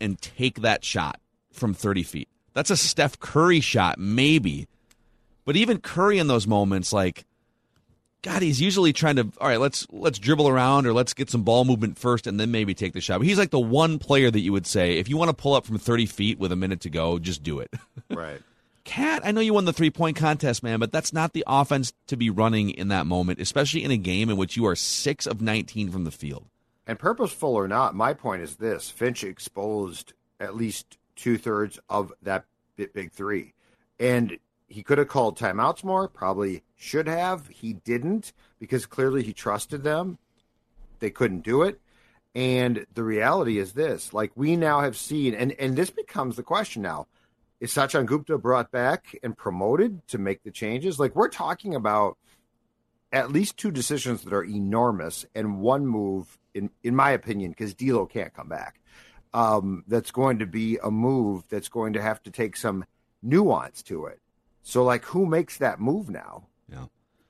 and take that shot from 30 feet? That's a Steph Curry shot, maybe. But even Curry in those moments, like, God, he's usually trying to. All right, let's let's dribble around or let's get some ball movement first, and then maybe take the shot. But he's like the one player that you would say, if you want to pull up from thirty feet with a minute to go, just do it. Right. Cat, I know you won the three point contest, man, but that's not the offense to be running in that moment, especially in a game in which you are six of nineteen from the field. And purposeful or not, my point is this: Finch exposed at least two thirds of that big three, and he could have called timeouts more. Probably should have. He didn't because clearly he trusted them. They couldn't do it. And the reality is this: like we now have seen, and and this becomes the question now: Is Sachin Gupta brought back and promoted to make the changes? Like we're talking about at least two decisions that are enormous and one move in in my opinion because D'Lo can't come back um, that's going to be a move that's going to have to take some nuance to it. So like who makes that move now? Yeah.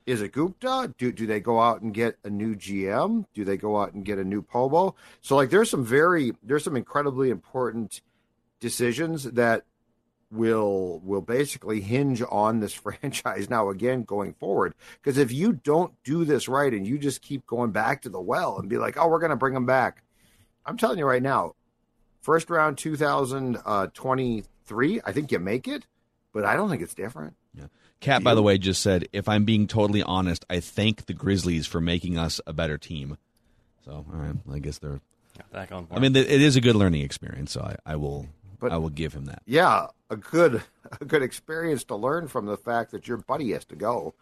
is it Gupta? Do do they go out and get a new GM do they go out and get a new Pobo? So like there's some very there's some incredibly important decisions that will will basically hinge on this franchise now again going forward because if you don't do this right and you just keep going back to the well and be like oh we're going to bring them back i'm telling you right now first round 2023 uh, i think you make it but i don't think it's different yeah Cat, by the way, just said, if I'm being totally honest, I thank the Grizzlies for making us a better team. So, all right, I guess they're. Back on. I mean, it is a good learning experience, so I, I will. But- I will give him that. yeah a good a good experience to learn from the fact that your buddy has to go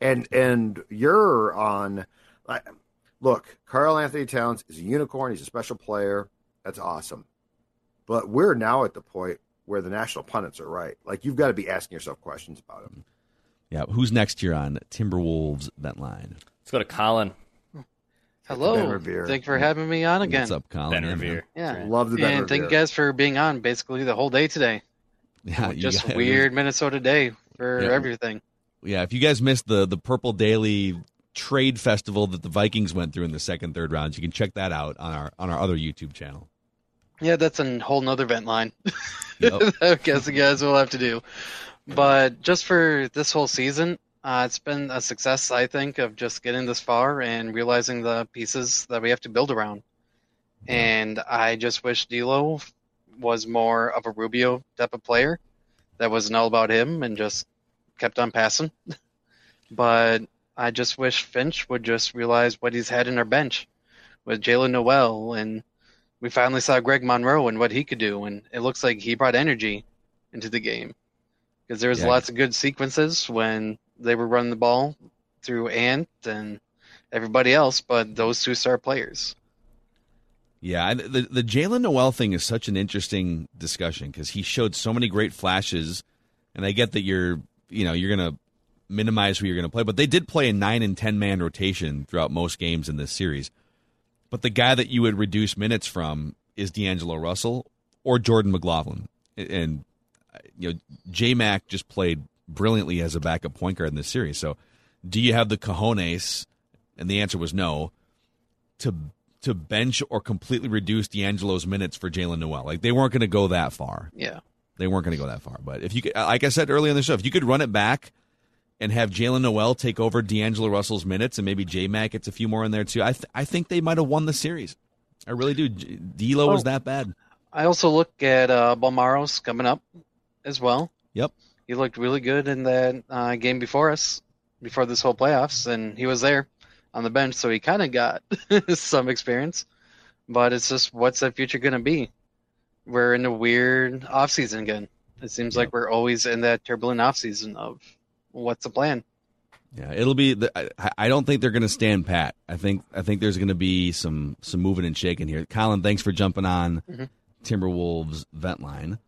and and you're on look karl anthony towns is a unicorn he's a special player that's awesome but we're now at the point where the national pundits are right like you've got to be asking yourself questions about him Yeah. Who's next here on Timberwolves vent line? Let's go to Colin. Hello. Ben Thank you for having me on again. What's up, Colin? Ben Yeah. Revere. Yeah. love the Ben and thank you guys for being on basically the whole day today. Yeah, you Just guys- weird Minnesota day for Yeah. everything. Yeah, if you guys missed the the Purple Daily trade festival that the Vikings went through in the second, third rounds, you can check that out on our on our other YouTube channel. Yeah, that's a whole nother vent line. Yep. I guess you guys will have to do. But just for this whole season, uh, it's been a success, I think, of just getting this far and realizing the pieces that we have to build around. And I just wish D'Lo was more of a Rubio type of player that wasn't all about him and just kept on passing. but I just wish Finch would just realize what he's had in our bench with Jaylen Nowell and we finally saw Greg Monroe and what he could do, and it looks like he brought energy into the game because there was Yeah. lots of good sequences when they were running the ball through Ant and everybody else, but those two star players. Yeah, the the Jaylen Nowell thing is such an interesting discussion because he showed so many great flashes, and I get that you're you know you're gonna minimize who you're gonna play, but they did play a nine and ten man rotation throughout most games in this series. But the guy that you would reduce minutes from is D'Angelo Russell or Jordan McLaughlin, and you know J Mac just played brilliantly as a backup point guard in this series. So, do you have the cojones? And the answer was no. To to bench or completely reduce D'Angelo's minutes for Jaylen Nowell. Like they weren't going to go that far. Yeah. They weren't going to go that far. But if you could, like I said earlier in the show, if you could run it back and have Jaylen Nowell take over D'Angelo Russell's minutes and maybe J Mac gets a few more in there too, I th- I think they might have won the series. I really do. D'Lo was Oh. that bad. I also look at uh, Bolmaro's coming up as well. Yep. He looked really good in that uh, game before us, before this whole playoffs, and he was there on the bench, so he kind of got some experience. But it's just what's that future going to be? We're in a weird off season again. It seems like we're always in that turbulent off season of what's the plan. Yeah, it'll be. The, I, I don't think they're going to stand pat. I think I think there's going to be some some moving and shaking here. Colin, thanks for jumping on Mhm. Timberwolves vent line.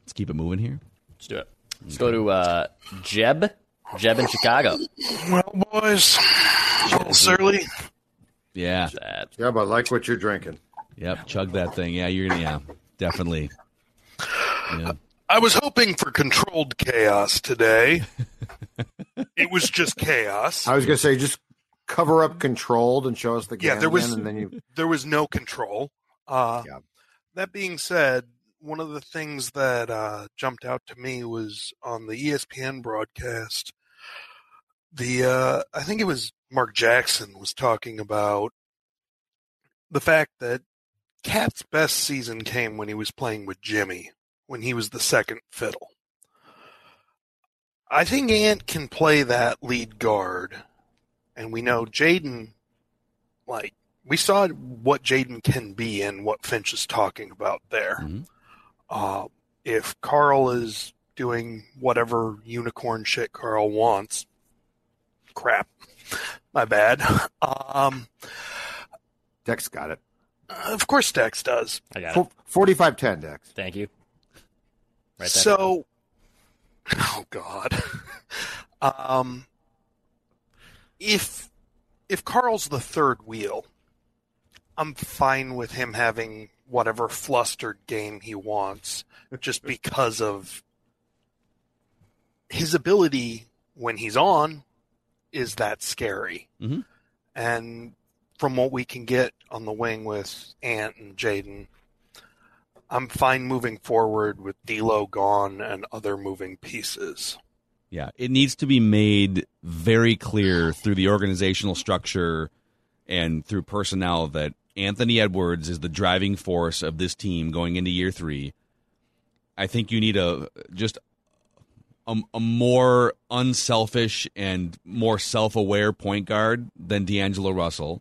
Let's keep it moving here. Let's do it. Let's go to uh, Jeb. Jeb in Chicago. Well, boys, a little surly. Yeah. Sad. yeah but I like what you're drinking Yep. Chug that thing. Yeah, you're gonna. Yeah, definitely. Yeah. I was hoping for controlled chaos today. it was just chaos. i was going to say just cover up controlled and show us the Yeah, there was- and then you There was no control. Uh, Yeah. That being said, one of the things that uh, jumped out to me was on the ESPN broadcast. The uh, I think it was Mark Jackson was talking about the fact that Cat's best season came when he was playing with Jimmy, when he was the second fiddle. I think Ant can play that lead guard, and we know Jaden, like we saw what Jaden can be and what Finch is talking about there. Uh, if Karl is doing whatever unicorn shit Karl wants, crap, my bad. Um, Dex got it. of course, Dex does. I got Fo- 45-10, Dex. Thank you. Write that so, oh god, um, if if Karl's the third wheel, I'm fine with him having whatever flustered game he wants, just because of his ability when he's on is that scary. Mhm. And from what we can get on the wing with Ant and Jaden, I'm fine moving forward with D'Lo gone and other moving pieces. Yeah, it needs to be made very clear through the organizational structure and through personnel that Anthony Edwards is the driving force of this team going into year three. I think you need a just a, a more unselfish and more self-aware point guard than D'Angelo Russell.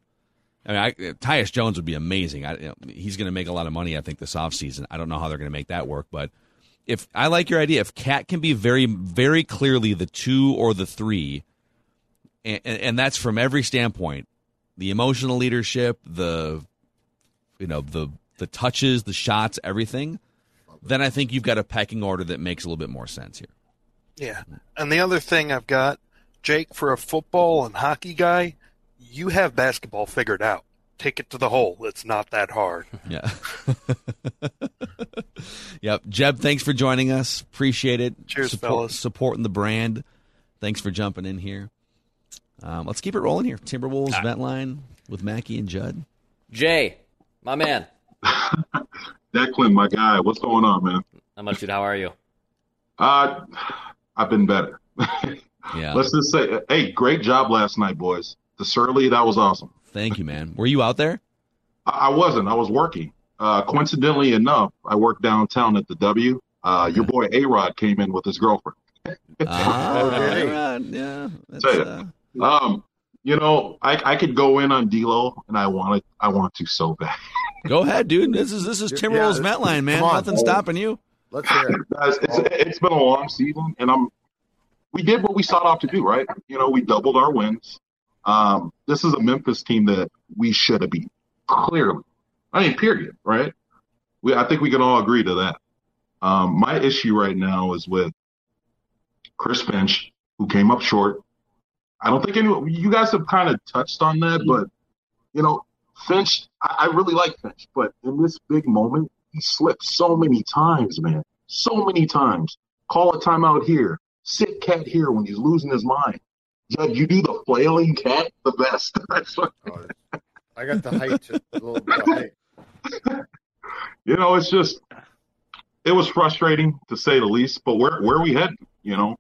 I mean, I, Tyus Jones would be amazing. I, you know, he's going to make a lot of money, I think, this offseason. I don't know how they're going to make that work, but if I like your idea, if Cat can be very, very clearly the two or the three, and, and that's from every standpoint, the emotional leadership, the, you know, the the touches, the shots, everything, then I think you've got a pecking order that makes a little bit more sense here. Yeah. And the other thing I've got, Jake, for a football and hockey guy, you have basketball figured out. Take it to the hole. It's not that hard. Yeah. yep. Jeb, thanks for joining us. Appreciate it. Cheers, Support, fellas. Supporting the brand. Thanks for jumping in here. Um, let's keep it rolling here. Timberwolves vent line with Mackey and Judd. Jay, my man. Declan, my guy, what's going on, man? How much, dude? How are you? Uh, I've been better. Yeah. Let's just say, hey, great job last night, boys. The Surly, that was awesome. Thank you, man. Were you out there? I, I wasn't. I was working. Uh, coincidentally enough, I worked downtown at the W. Uh, Your boy A Rod came in with his girlfriend. Ah, Okay. right, yeah. That's, Say uh, it. Um, you know, I, I could go in on D'Lo, and I want to. I want to so bad. go ahead, dude. This is this is Yeah, Timberwolves this- vent line, man. come on. Nothing stopping you. Let's hear it. Guys, it's, it's been a long season, and I'm. We did what we sought out to do, right? You know, we doubled our wins. Um, this is a Memphis team that we should have beat clearly. I mean, period, right? We, I think we can all agree to that. Um, my issue right now is with Chris Finch, who came up short. I don't think any you guys have kind of touched on that, but you know, Finch, I, I really like Finch, but in this big moment, he slipped so many times, man. So many times. Call a timeout here. Sit cat here when he's losing his mind. Judge, you do the flailing cat the best. What, oh, I got the height. To, a little bit height. you know, it's just it was frustrating to say the least. But where where we heading? You know,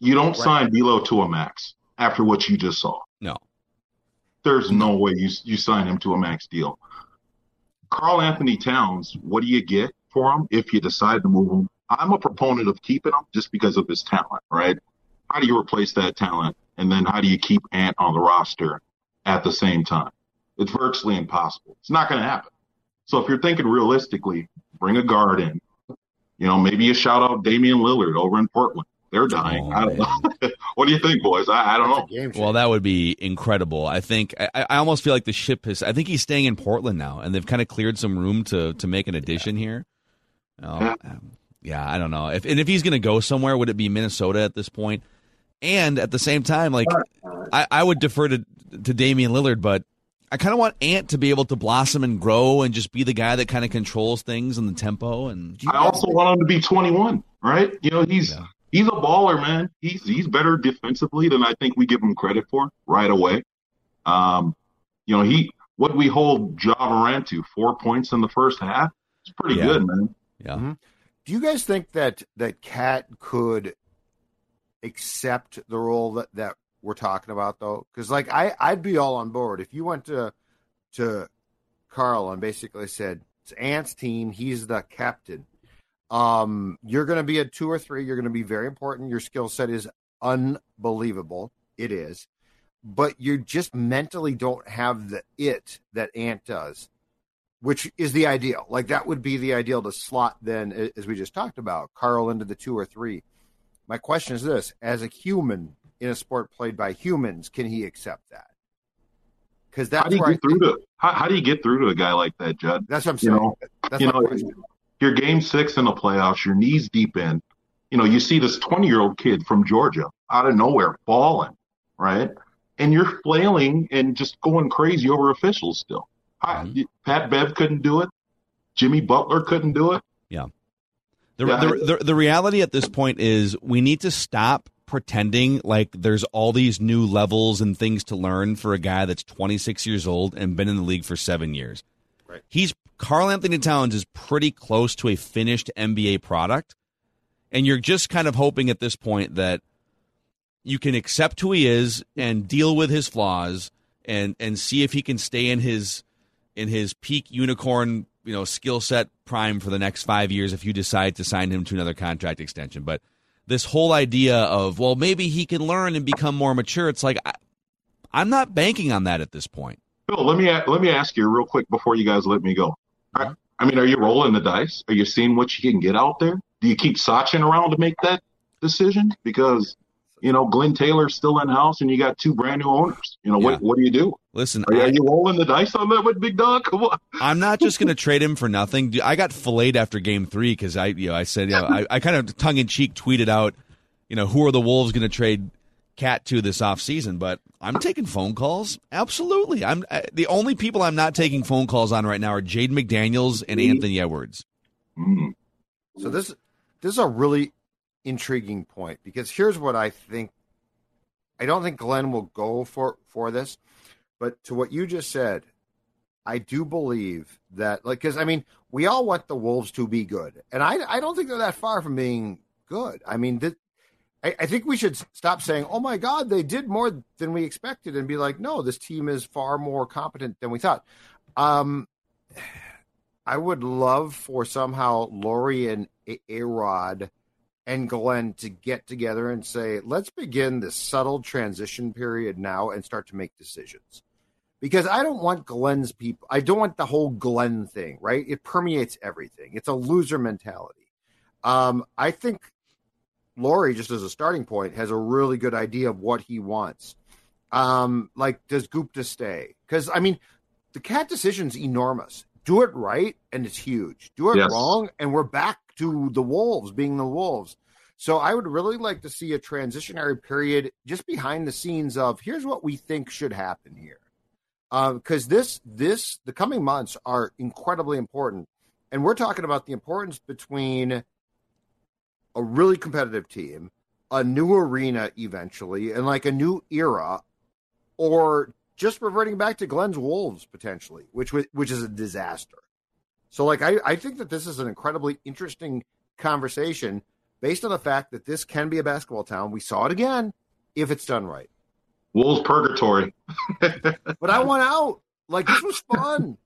you don't sign D'Lo to a max after what you just saw. No. There's no way you you sign him to a max deal. Karl Anthony Towns, what do you get for him if you decide to move him? I'm a proponent of keeping him just because of his talent, right? How do you replace that talent? And then how do you keep Ant on the roster at the same time? It's virtually impossible. It's not going to happen. So if you're thinking realistically, bring a guard in. You know, maybe you shout out Damian Lillard over in Portland. They're dying. I don't know. what do you think, boys? I, I don't know. Well, that would be incredible. I think I, I almost feel like the ship has. I think he's staying in Portland now, and they've kind of cleared some room to to make an addition here. Oh, um, yeah, I don't know if and if he's going to go somewhere, would it be Minnesota at this point? And at the same time, like I, I would defer to to Damian Lillard, but I kind of want Ant to be able to blossom and grow and just be the guy that kind of controls things and the tempo. And I also want him to be 21, right? You know, he's he's a baller, man. He's he's better defensively than I think we give him credit for right away. Um, you know, he what we hold Ja Morant to four points in the first half. It's pretty Yeah. good, man. Yeah. Mhm. Do you guys think that that Cat could accept the role that, that we're talking about though? Because like I I'd be all on board if you went to to Karl and basically said it's Ant's team, he's the captain. Um, you're going to be a two or three. You're going to be very important. Your skill set is unbelievable. It is, but you just mentally don't have the it that Ant does which is the ideal. Like that would be the ideal to slot then, as we just talked about, Karl into the two or three. My question is this: as a human in a sport played by humans, can he accept that? Because that's how do you where I get through to how, how do you get through to a guy like that, Judd? That's what I'm You saying. know, That's you my know, question. You're game six in the playoffs, your knees deep in. You know, you see this 20 year old kid from Georgia out of nowhere falling, right? And you're flailing and just going crazy over officials still. I, mm-hmm. Pat Bev couldn't do it. Jimmy Butler couldn't do it. Yeah. The, Yeah, the, the, the reality at this point is we need to stop pretending like there's all these new levels and things to learn for a guy that's 26 years old and been in the league for seven years. Right. He's Karl Anthony Towns is pretty close to a finished NBA product. And you're just kind of hoping at this point that you can accept who he is and deal with his flaws and and see if he can stay in his in his peak unicorn, you know, skill set prime for the next five years if you decide to sign him to another contract extension. But this whole idea of well, maybe he can learn and become more mature. It's like I, I'm not banking on that at this point. Bill, let me let me ask you real quick before you guys let me go. I, I mean, are you rolling the dice? Are you seeing what you can get out there? Do you keep Sachin around to make that decision? Because you know Glenn Taylor's still in house, and you got two brand new owners. You know Yeah. what? What do you do? Listen, Are, you- I- are you rolling the dice on that with Big Dog? Come on. I'm not just going to trade him for nothing. I got filleted after game three because I, you know, I said, you know, I, I kind of tongue in cheek tweeted out, you know, who are the Wolves going to trade Cat to this offseason? But I'm taking phone calls. Absolutely. I'm I, the only people I'm not taking phone calls on right now are Jaden McDaniels and Anthony Edwards. Mm-hmm. So this this is a really intriguing point because here's what I think. I don't think Glenn will go for for this, but to what you just said, I do believe that like because I mean we all want the Wolves to be good, and I I don't think they're that far from being good. I mean, th- I, I think we should stop saying, "Oh my God, they did more than we expected," and be like, "No, this team is far more competent than we thought." Um, I would love for somehow Lore and A Rod and Glenn to get together and say, let's begin this subtle transition period now and start to make decisions. Because I don't want Glenn's people, I don't want the whole Glenn thing, right? It permeates everything. It's a loser mentality. Um, I think Lore, just as a starting point, has a really good idea of what he wants. Um, like, does Gupta stay? Because, I mean, the cat decision's enormous. Do it right, and it's huge. Do it Yes. wrong, and we're back to the Wolves being the Wolves. So I would really like to see a transitionary period just behind the scenes of here's what we think should happen here. Because this, this, the coming months are incredibly important, and we're talking about the importance between a really competitive team, a new arena eventually, and like a new era, or just reverting back to Glenn's Wolves potentially, which which is a disaster. So like I, I think that this is an incredibly interesting conversation based on the fact that this can be a basketball town. We saw it again if it's done right. Wolves purgatory. But I want out. Like this was fun.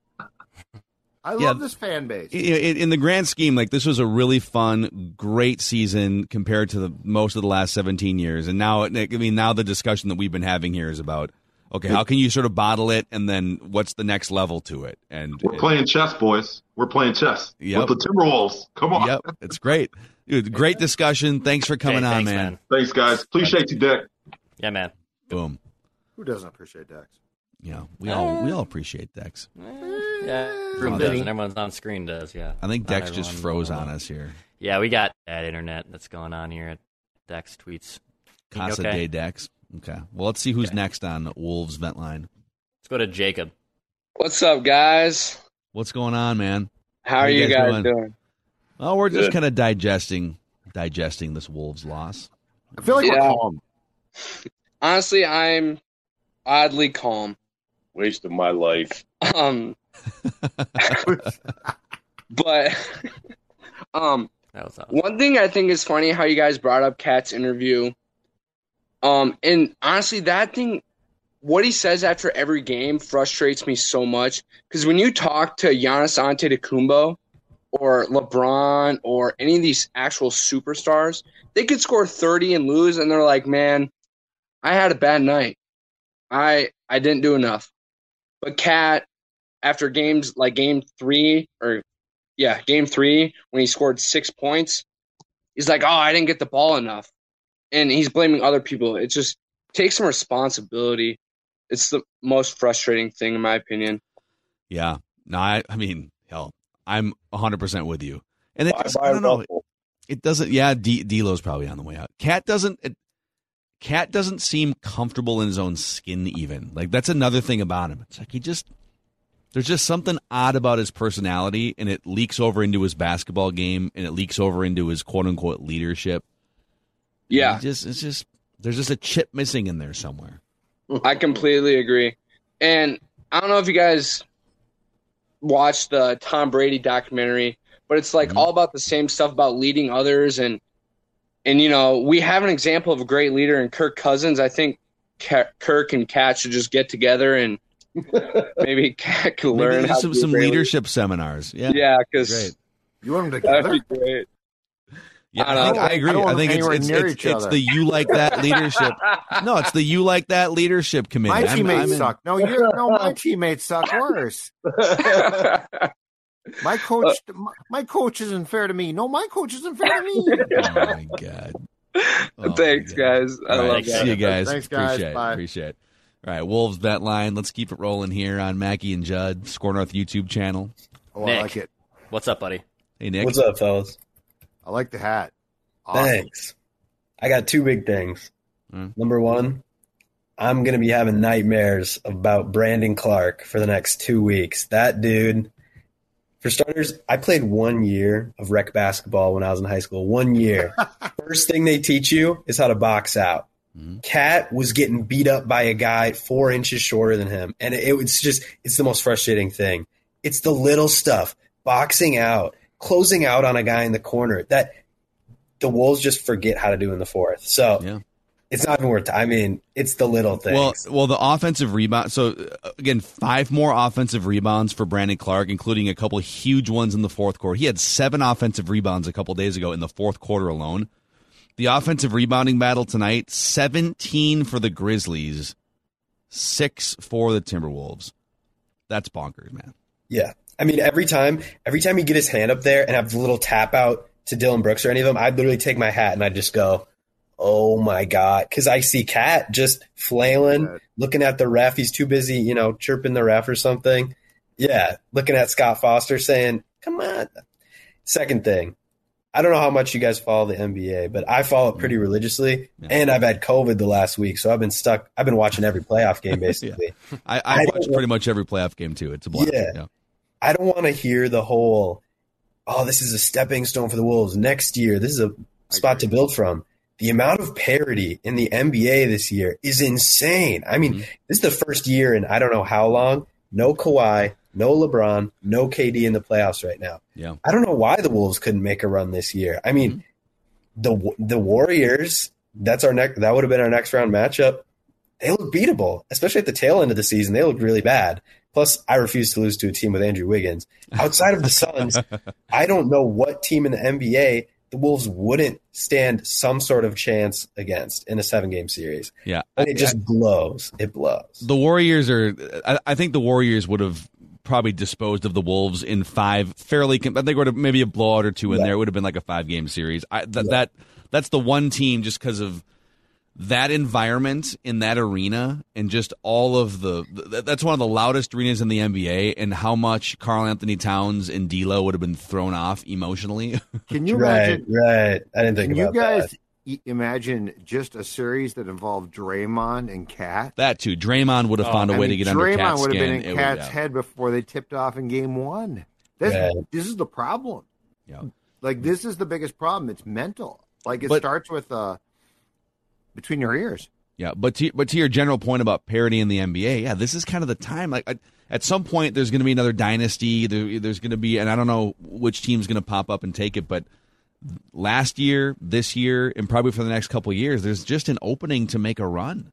I love Yeah. this fan base. in, in in the grand scheme, like this was a really fun, great season compared to the most of the last 17 years. And now, I mean, now the discussion that we've been having here is about, okay, how can you sort of bottle it, and then what's the next level to it? And We're playing chess, boys. We're playing chess Yep. with the Timberwolves. Come on. Yep, it's great. Dude, great discussion. Thanks for coming Hey, on, thanks, man. man. Thanks, guys. Appreciate you, Dick. Yeah, man. Boom. Who doesn't appreciate Dex? Yeah, we all we all appreciate Dex. Yeah, mm. everyone does, and everyone's on screen does. Yeah, I think Not Dex just froze on us here. Yeah, we got that internet that's going on here. At Dex tweets. Casa okay? de Dex. Okay. Well, let's see who's next on Wolves Vent Line. Let's go to Jacob. What's up, guys? What's going on, man? How are you guys doing? Oh, we're just kind of digesting digesting this Wolves loss. I feel like Yeah. we're calm. Honestly, I'm oddly calm. Waste of my life. Um, but Um, That was awesome. one thing I think is funny how you guys brought up Cat's interview. Um, and honestly, that thing, what he says after every game frustrates me so much. Because when you talk to Giannis Antetokounmpo or LeBron or any of these actual superstars, they could score 30 and lose, and they're like, "Man, I had a bad night. I I didn't do enough." But Cat, after games like Game Three or yeah, Game Three when he scored six points, he's like, "Oh, I didn't get the ball enough," and he's blaming other people. It just takes some responsibility. It's the most frustrating thing, in my opinion. Yeah. No, I, I mean, hell, I'm 100% with you. And it, I don't know. It doesn't, yeah, D, D'Lo's probably on the way out. Cat doesn't, it, Cat doesn't seem comfortable in his own skin, even. Like, that's another thing about him. It's like he just, there's just something odd about his personality, and it leaks over into his basketball game, and it leaks over into his quote unquote leadership. Yeah. Just, it's just, there's just a chip missing in there somewhere. I completely agree. And I don't know if you guys watched the Tom Brady documentary, but it's like mm-hmm. all about the same stuff about leading others and and you know, we have an example of a great leader in Kirk Cousins. I think Kirk and Cat should just get together and maybe Cat can learn do how some, to some a great leadership seminars. Yeah. Yeah, because You want them together. that'd be great. Yeah, I I, think. I agree. I I, think them it's it's, it's, it's the you like that leadership. no, it's the you like that leadership committee. My I'm- teammates I'm suck. No, you no, my teammates suck worse. My coach, my, my coach isn't fair to me. No, my coach isn't fair to me. Oh my god. Oh, Thanks, guys. I All right, love that. see you guys. Thanks, guys. Appreciate Bye. it. Appreciate it. All right, Wolves bet line. Let's keep it rolling here on Mackey and Judd Score North YouTube channel. Oh, I like it. What's up, buddy? Hey Nick. What's up, fellas? I like the hat. Awesome. Thanks. I got two big things. Mm. Number one, I'm going to be having nightmares about Brandon Clarke for the next two weeks. That dude, for starters, I played one year of rec basketball when I was in high school. One year. First thing they teach you is how to box out. Hmm. Cat was getting beat up by a guy four inches shorter than him. And it, it's just, it's the most frustrating thing. It's the little stuff, boxing out, closing out on a guy in the corner that the Wolves just forget how to do in the fourth. So Yeah. It's not even worth. It. I mean, it's the little things. Well, well, the offensive rebound. So again, five more offensive rebounds for Brandon Clarke, including a couple huge ones in the fourth quarter. He had seven offensive rebounds a couple days ago in the fourth quarter alone. The offensive rebounding battle tonight: seventeen for the Grizzlies, six for the Timberwolves. That's bonkers, man. yeah, I mean, every time, every time you get his hand up there and have the little tap out to Dillon Brooks or any of them, I'd literally take my hat and I'd just go, "Oh my god!" Because I see Cat just flailing, looking at the ref. He's too busy, you know, chirping the ref or something. Yeah, looking at Scott Foster saying, "Come on." Second thing, I don't know how much you guys follow the NBA, but I follow it pretty mm-hmm. religiously, and I've had COVID the last week, so I've been stuck. I've been watching every playoff game basically. I, I, I watch pretty much every playoff game too. It's a blast. Yeah. I don't want to hear the whole, oh, this is a stepping stone for the Wolves. Next year, this is a spot to build from. The amount of parity in the NBA this year is insane. I mean, mm-hmm. this is the first year in I don't know how long. No Kawhi, no LeBron, no KD in the playoffs right now. Yeah. I don't know why the Wolves couldn't make a run this year. I mean, mm-hmm. the the Warriors. That's our next. That would have been our next round matchup. They look beatable, especially at the tail end of the season. They looked really bad. Plus, I refuse to lose to a team with Andrew Wiggins. Outside of the Suns, I don't know what team in the NBA the Wolves wouldn't stand some sort of chance against in a seven game series. Yeah. And it just blows. It blows. The Warriors are. I, I think the Warriors would have probably disposed of the Wolves in five fairly. I think would have maybe a blowout or two in Yeah. there. It would have been like a five game series. I, that, that that's the one team just because of that environment in that arena and just all of the. th- That's one of the loudest arenas in the NBA, and how much Karl Anthony Towns and D'Lo would have been thrown off emotionally. Can you right, imagine? right. I didn't think Can you guys that. imagine just a series that involved Draymond and Cat? that too. Draymond would have found a I way mean, to get under Draymond Cat's would have skin. been It in would- Cat's yeah. head before they tipped off in Game One. This, Right. this is the problem. Yeah. Like this is the biggest problem. It's mental. Like it But- starts with uh between your ears. Yeah, but to but to your general point about parity in the NBA, yeah, this is kind of the time. Like, I, at some point there's going to be another dynasty. There, there's going to be, and I don't know which team's going to pop up and take it, but last year, this year, and probably for the next couple of years, there's just an opening to make a run.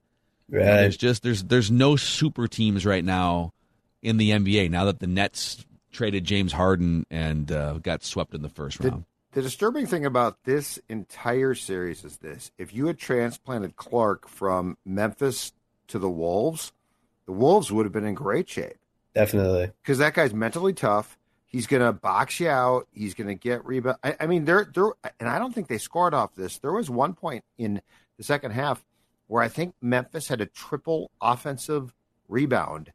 Right. There's just there's there's no super teams right now in the NBA. Now that the Nets traded James Harden and uh, got swept in the first The, round. The disturbing thing about this entire series is this: if you had transplanted Clarke from Memphis to the Wolves, the Wolves would have been in great shape Definitely. because that guy's mentally tough. He's going to box you out. He's going to get rebound. I, I mean, there, there, and I don't think they scored off this. There was one point in the second half where I think Memphis had a triple offensive rebound.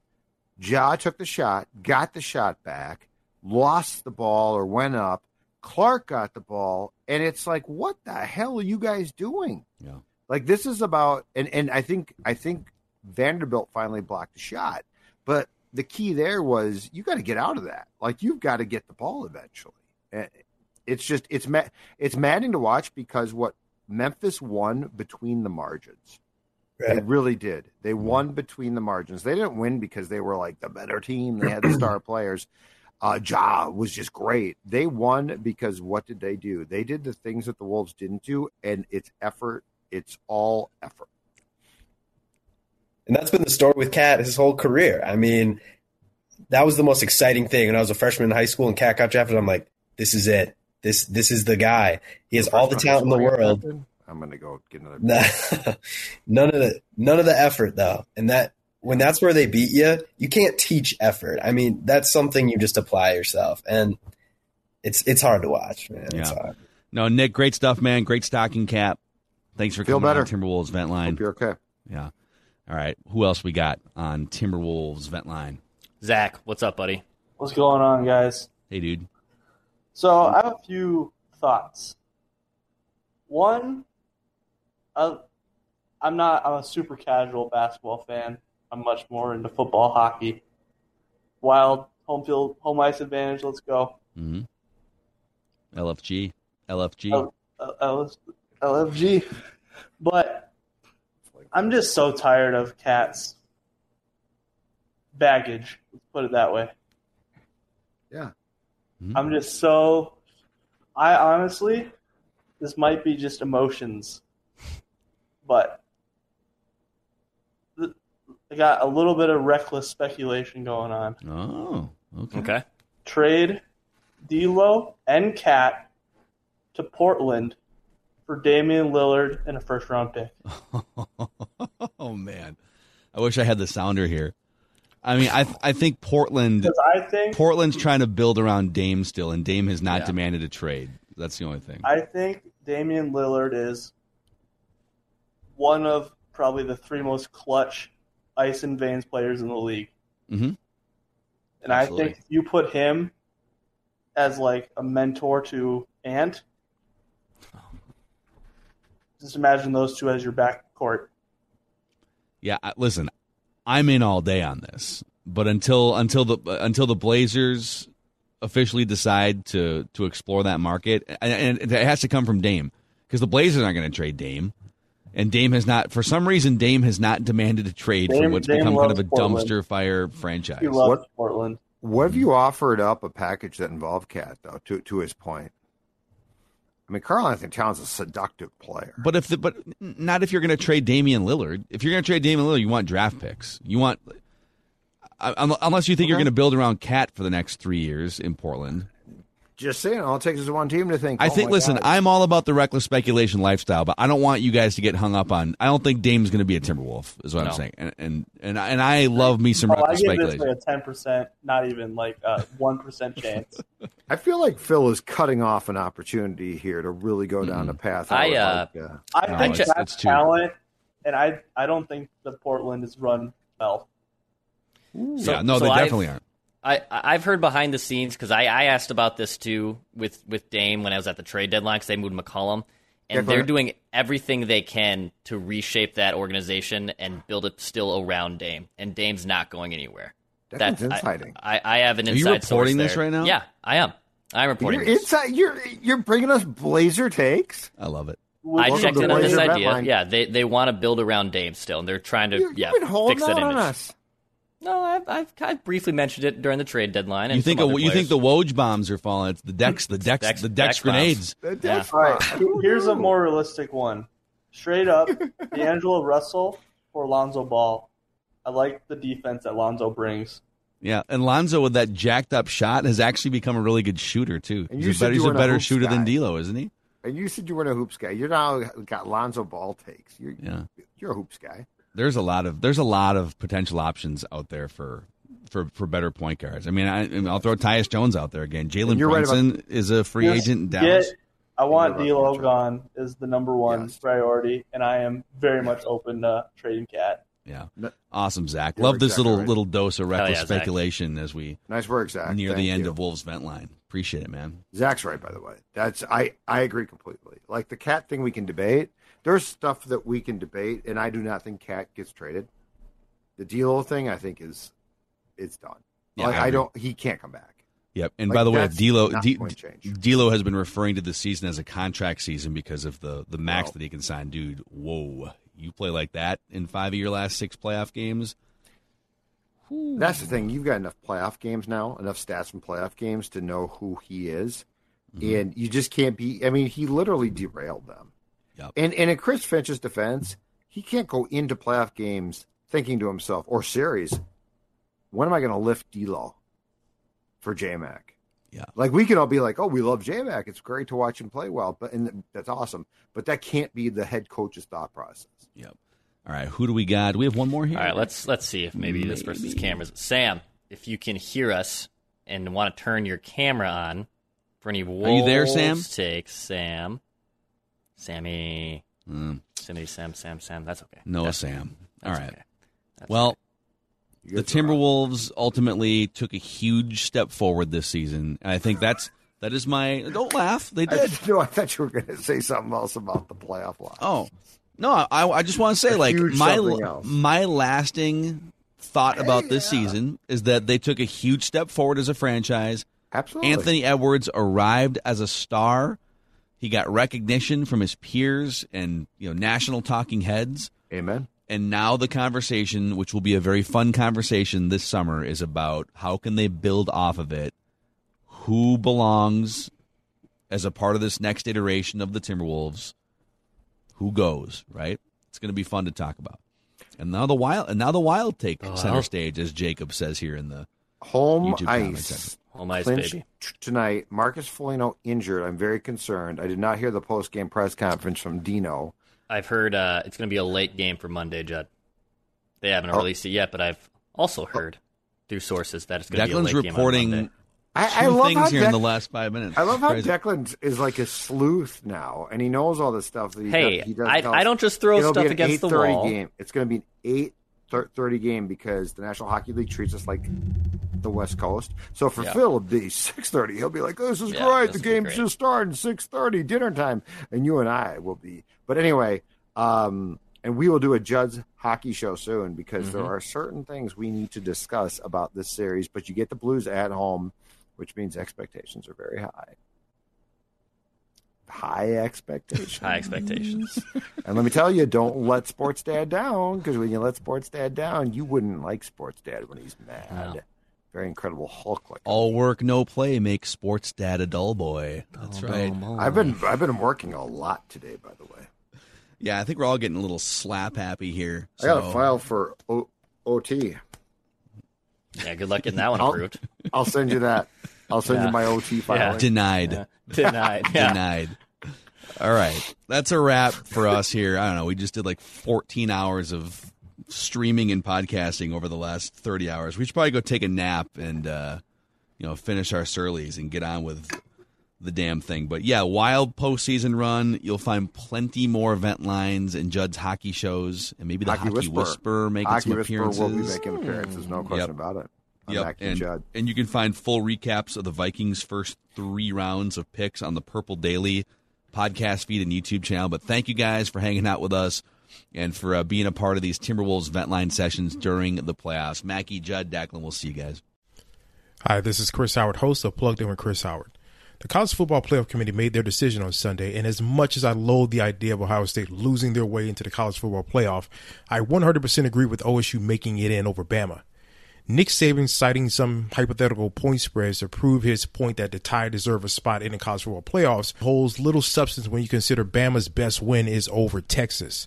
Ja took the shot, got the shot back, lost the ball or went up. Clarke got the ball, and it's like, what the hell are you guys doing? Yeah. Like this is about, and and I think I think Vanderbilt finally blocked the shot, but the key there was you got to get out of that. Like you've got to get the ball eventually. And It's just it's ma- it's maddening to watch because what Memphis won between the margins. They really did. They mm-hmm. won between the margins. They didn't win because they were like the better team. They had the star players. Uh, Ja was just great. They won because what did they do? They did the things that the Wolves didn't do, and it's effort. It's all effort. And that's been the story with Cat his whole career. I mean, that was the most exciting thing. When I was a freshman in high school and Cat got drafted, I'm like, this is it. This this is the guy. He has all the talent in the world. I'm gonna go get another. none of the none of the effort though. And that when that's where they beat you, you can't teach effort. I mean, that's something you just apply yourself, and it's it's hard to watch, man. It's Yeah. hard. No, Nick, great stuff, man. Great stocking cap. Thanks for Feel coming on. Timberwolves vent line. Hope you're okay. Yeah. All right. Who else we got on Timberwolves vent line? Zach, what's up, buddy? What's going on, guys? Hey, dude. So I have a few thoughts. One, uh, I'm not. I'm a super casual basketball fan. I'm much more into football, hockey. Wild home field, home ice advantage. Let's go. hmm LFG. LFG. L- L- LFG. But I'm just so tired of cats baggage. Let's put it that way. Yeah. I'm just so. I honestly, this might be just emotions, but th- I got a little bit of reckless speculation going on. Oh, okay. Okay. Trade D'Lo and Cat to Portland for Damian Lillard and a first round pick. oh man, I wish I had the sounder here. I mean, I I think Portland. I think Portland's trying to build around Dame still, and Dame has not Yeah. demanded a trade. That's the only thing. I think Damian Lillard is one of probably the three most clutch ice and veins players in the league. Mm-hmm. And Absolutely. I think you put him as like a mentor to Ant, just imagine those two as your backcourt. Yeah, listen, I'm in all day on this, but until until the until the Blazers officially decide to to explore that market, and, and it has to come from Dame because the Blazers aren't going to trade Dame, and Dame has not for some reason Dame has not demanded a trade for Dame- what's Dame become kind of a Portland. dumpster fire franchise. He loves What- Portland. What have you offered up a package that involved Cat though? To to his point, I mean, Karl Anthony Towns is a seductive player. But if the, but not if you're going to trade Damian Lillard. If you're going to trade Damian Lillard, you want draft picks. You want unless you think you're going to build around Cat for the next three years in Portland. Just saying, all it takes is one team to think. I oh think. my Listen, God. I'm all about the reckless speculation lifestyle, but I don't want you guys to get hung up on. I don't think Dame's going to be a Timberwolf. Is what No. I'm saying, and and and I, and I love me some Oh, I reckless give this speculation. like a ten percent, not even like a one percent chance. I feel like Phil is cutting off an opportunity here to really go down a path. I, would uh, like, uh, I No, think it's- that's it's too- talent, and I I don't think the Portland is run well. So- yeah, no, so they I've- definitely aren't. I I've heard behind the scenes because I, I asked about this too with with Dame when I was at the trade deadline because they moved McCollum and Yeah, they're doing everything they can to reshape that organization and build it still around Dame and Dame's not going anywhere. That's I- insighting. I, I have an Are you inside source reporting this there. right now? Yeah, I am. I'm reporting you're this. inside. You're you're bringing us Blazer takes. I love it. I checked in on this idea. Yeah, they they want to build around Dame still, and they're trying to You- yeah You've been holding fix that out on image. us. No, I've, I've, I've briefly mentioned it during the trade deadline. And You think a, you think the Woj bombs are falling? It's the Dex, the Dex, Dex- the Dex, Dex grenades. bombs. Yeah. All right, here's a more realistic one. Straight up, D'Angelo Russell or Lonzo Ball. I like the defense that Lonzo brings. Yeah, and Lonzo with that jacked up shot has actually become a really good shooter too. And He's you a said better, you he's a weren't a better hoops shooter than guy. D'Lo, isn't he? And you said you weren't a hoops guy. You're now got Lonzo Ball takes. You're, Yeah. you're a hoops guy. There's a lot of there's a lot of potential options out there for for, for better point guards. I mean, I, I mean, I'll throw Tyus Jones out there again. Jalen And you're right Brunson is a free Just agent in get- I want You're D'Lo gone is the number one priority, and I am very much open to trading Cat. Yeah, awesome, Zach. You're Love this exactly little right. little dose of reckless yeah, speculation as we Nice work, Zach. near Thank the end you. of Wolves vent line. Appreciate it, man. Zach's right, by the way. That's I I agree completely. Like the cat thing, we can debate. There's stuff that we can debate, and I do not think cat gets traded. The D'Lo thing, I think, is it's done. Yeah, like I I, don't. He can't come back. Yep. And Like, by the way, D'Lo D- change. D'Lo has been referring to the season as a contract season because of the the max Wow. that he can sign. Dude, whoa! You play like that in five of your last six playoff games. That's the thing. You've got enough playoff games now, enough stats from playoff games to know who he is, Mm-hmm. and you just can't be. I mean, he literally derailed them. Yep. And and in Chris Finch's defense, he can't go into playoff games thinking to himself or series, when am I going to lift D'Lo for J Mac? Yeah. Like we can all be like, oh, we love J Mac. It's great to watch him play well, but and that's awesome. But that can't be the head coach's thought process. Yep. All right, who do we got? Do we have one more here? All right, let's let's see if maybe, this person's cameras. Sam, if you can hear us and want to turn your camera on for any Wolves you there, Sam? takes, Sam, Sammy, Mm, Sammy, Sam, Sam, Sam. That's okay. Noah That's- Sam. All that's right. okay. Well, You the guys are wrong. Timberwolves ultimately took a huge step forward this season. And I think that's that is my. Don't laugh. They I, did. no, I thought you were going to say something else about the playoff loss. Oh no, I, I just want to say A like my my lasting thought about this season is that they took a huge step forward as a franchise. Absolutely. Anthony Edwards arrived as a star. He got recognition from his peers and you know national talking heads. Amen. And now the conversation, which will be a very fun conversation this summer, is about how can they build off of it. Who belongs as a part of this next iteration of the Timberwolves? Who goes right? It's going to be fun to talk about. And now the wild, and now the wild take Oh, center stage, as Jacob says here in the Home YouTube comment ice. Section. Home ice, Clinched baby. tonight. Marcus Foligno injured. I'm very concerned. I did not hear the post game press conference from Dino. I've heard uh, it's going to be a late game for Monday, Judd. They haven't Oh. released it yet, but I've also heard through sources that it's going to be a Declan's late game on reporting Monday. I, I love things how here in the last five minutes. I love how Crazy. Declan is like a sleuth now, and he knows all this stuff. That he Hey, does, he does I- I don't just throw It'll stuff be an against the wall. Game. It's going to be an eight thirty game because the National Hockey League treats us like the West Coast. So for Yeah. Phil, it'll be six thirty. He'll be like, "This is Yeah, great. this The game's great. just starting six thirty, dinner time." And you and I will be. But anyway, um, and we will do a Judd's hockey show soon because there Mhm. are certain things we need to discuss about this series. But you get the Blues at home, which means expectations are very high. High expectations. High expectations. And let me tell you, don't let Sports Dad down because when you let Sports Dad down, you wouldn't like Sports Dad when he's mad. No. Very incredible Hulk like. All work, no play makes sports dad a dull boy. That's Dull, right. dull, I've been I've been working a lot today, by the way. Yeah, I think we're all getting a little slap happy here. I got so- a file for o- OT. Yeah, good luck getting that one I'll- approved. I'll send you that. I'll send Yeah. you my OT file. Yeah. Denied. Yeah. Denied. Yeah. Denied. All right. That's a wrap for us here. I don't know. We just did like 14 hours of streaming and podcasting over the last 30 hours. We should probably go take a nap and, uh, you know, finish our Surlys and get on with the damn thing. But yeah, wild postseason run. You'll find plenty more event lines and Judd's hockey shows and maybe the Hockey, Whisperer, making Hockey some Whisperer appearances. will be making appearances. No question Yep. about it. I'm Yep, and, Judd. and you can find full recaps of the Vikings' first three rounds of picks on the Purple Daily podcast feed and YouTube channel. But thank you guys for hanging out with us and for uh, being a part of these Timberwolves vent line sessions during the playoffs. Mackey, Judd, Declan, we'll see you guys. Hi, this is Chris Howard, host of Plugged In with Chris Howard. The College Football Playoff Committee made their decision on Sunday, and as much as I loathe the idea of Ohio State losing their way into the College Football Playoff, I 100% agree with OSU making it in over Bama. Nick Saban citing some hypothetical point spreads to prove his point that the Tide deserve a spot in the college football playoffs holds little substance when you consider Bama's best win is over Texas.